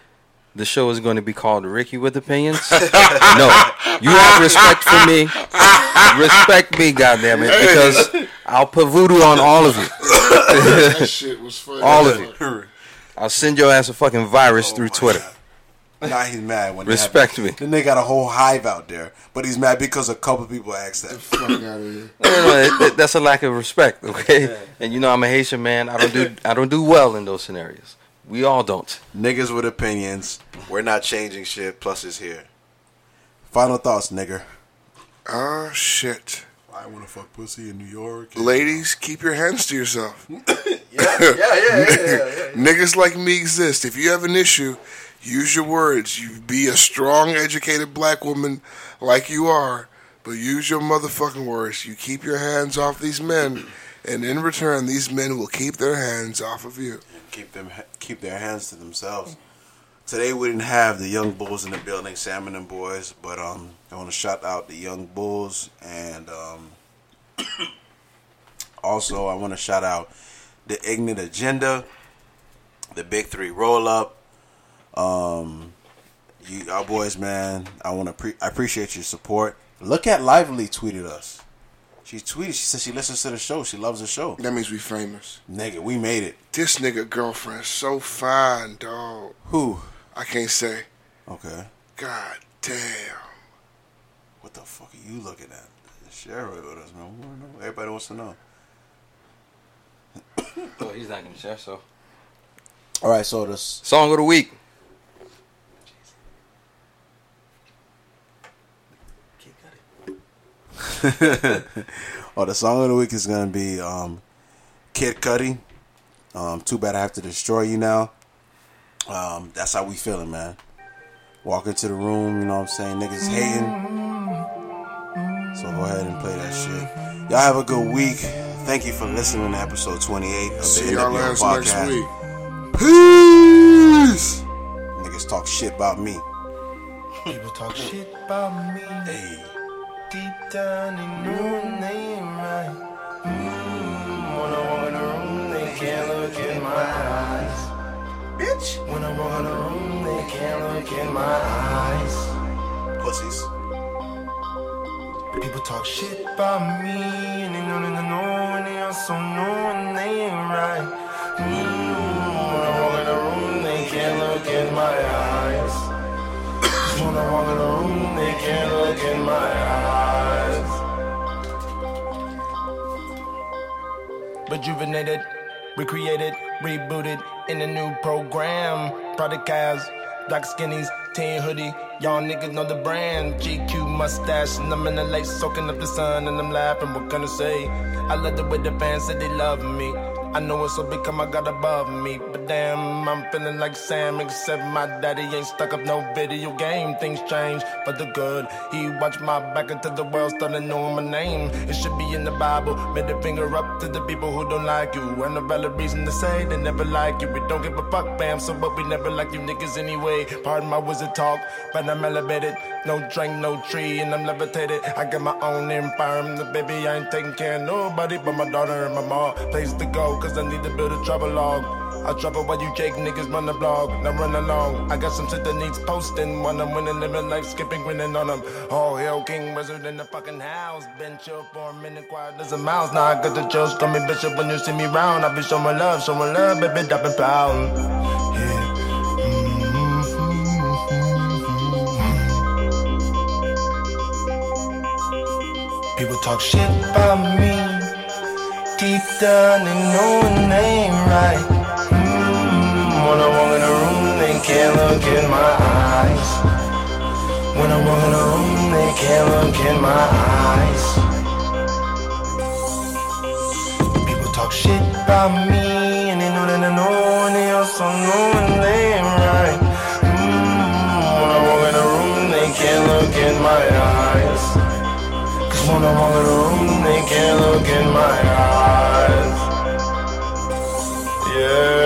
the show is going to be called Ricky with Opinions, no. You have respect for me. Respect me, goddammit, because I'll put voodoo on all of you. that shit was funny. All of you. I'll send your ass a fucking virus oh through Twitter. Now he's mad when Respect me. Then they got a whole hive out there, but he's mad because a couple people asked that. Fuck out of here. No, no, no, it- it- that's a lack of respect, okay? And you know I'm a Haitian man. I don't do I don't do well in those scenarios. We all don't. Niggas with opinions. We're not changing shit. Plus is here. Final thoughts, nigger. Ah, shit. I want to fuck pussy in New York. Ladies, keep your hands to yourself. yeah, yeah, yeah, yeah, yeah. Niggas like me exist. If you have an issue, use your words. You be a strong, educated black woman like you are, but use your motherfucking words. You keep your hands off these men, and in return, these men will keep their hands off of you. keep them keep their hands to themselves. Today we didn't have the young bulls in the building, Salmon and boys, but um, I want to shout out the young bulls and um, also I want to shout out the Ignorant Agenda, the Big Three Roll Up. Um, you, our boys, man. I want to pre- I appreciate your support. Look at Lively tweeted us. She tweeted. She said she listens to the show. She loves the show. That means we famous. Nigga, we made it. This nigga girlfriend so fine, dog. Who? I can't say. Okay. God damn. What the fuck are you looking at? Share it with us, man. We know. Everybody wants to know. Oh, he's not gonna share. So, All right, so this song of the week. oh, the song of the week is gonna be um, Kid Cudi. Um, too bad I have to destroy you now. Um, that's how we feeling, man. Walk into the room, you know what I'm saying? Niggas hating. So go ahead and play that shit. Y'all have a good week. Thank you for listening to episode 28 of the See y'all NWO podcast. next week. Peace. Niggas talk shit about me. People talk shit about me. Hey. Deep down, they know they ain't right. Mm, when I walk in the room, they can't look in my eyes. Bitch. When I walk in the room, they can't look in my eyes. Pussies. People talk shit about me, and they know that they know, and they also know, and they ain't right. Mm, when I walk in the room, they can't look in my eyes. When I walk in the room, they can't look in my eyes. Rejuvenated, recreated, rebooted in a new program. Product cars, black skinnies, tan hoodie. Y'all niggas know the brand. GQ mustache, and I'm in the lake soaking up the sun, and I'm laughing. What can I say? I love the way the fans say they love me. I know it's so big, come I got above me. But damn, I'm feeling like Sam, except my daddy ain't stuck up no video game. Things change for the good. He watched my back until the world started knowing my name. It should be in the Bible. Middle finger up to the people who don't like you. And no valid reason to say they never like you. We don't give a fuck, bam. So, but we never like you niggas anyway. Pardon my wizard talk, but I'm elevated. No drink, no tree, and I'm levitated. I got my own empire, environment, baby. I ain't taking care of nobody but my daughter and my mom. Place to go, cause I need to build a travel log. I travel while you Jake niggas run the blog. Now run along. I got some shit that needs posting. When I'm winning, living life, skipping, grinning on them. Oh, hell, king wizard in the fucking house. Been chill for a minute, quiet as a mouse. Now I got the jokes, call me bishop when you see me round. I be showing love, showing love, baby, dropping pound. Yeah. Mm-hmm. People talk shit about me. Deep down, they know it ain't right. Mm, when I walk in the room, they can't look in my eyes. When I walk in the room, they can't look in my eyes. People talk shit about me, and they know that I know, and they also know when I'm in the room, they can't look in my eyes. Yeah.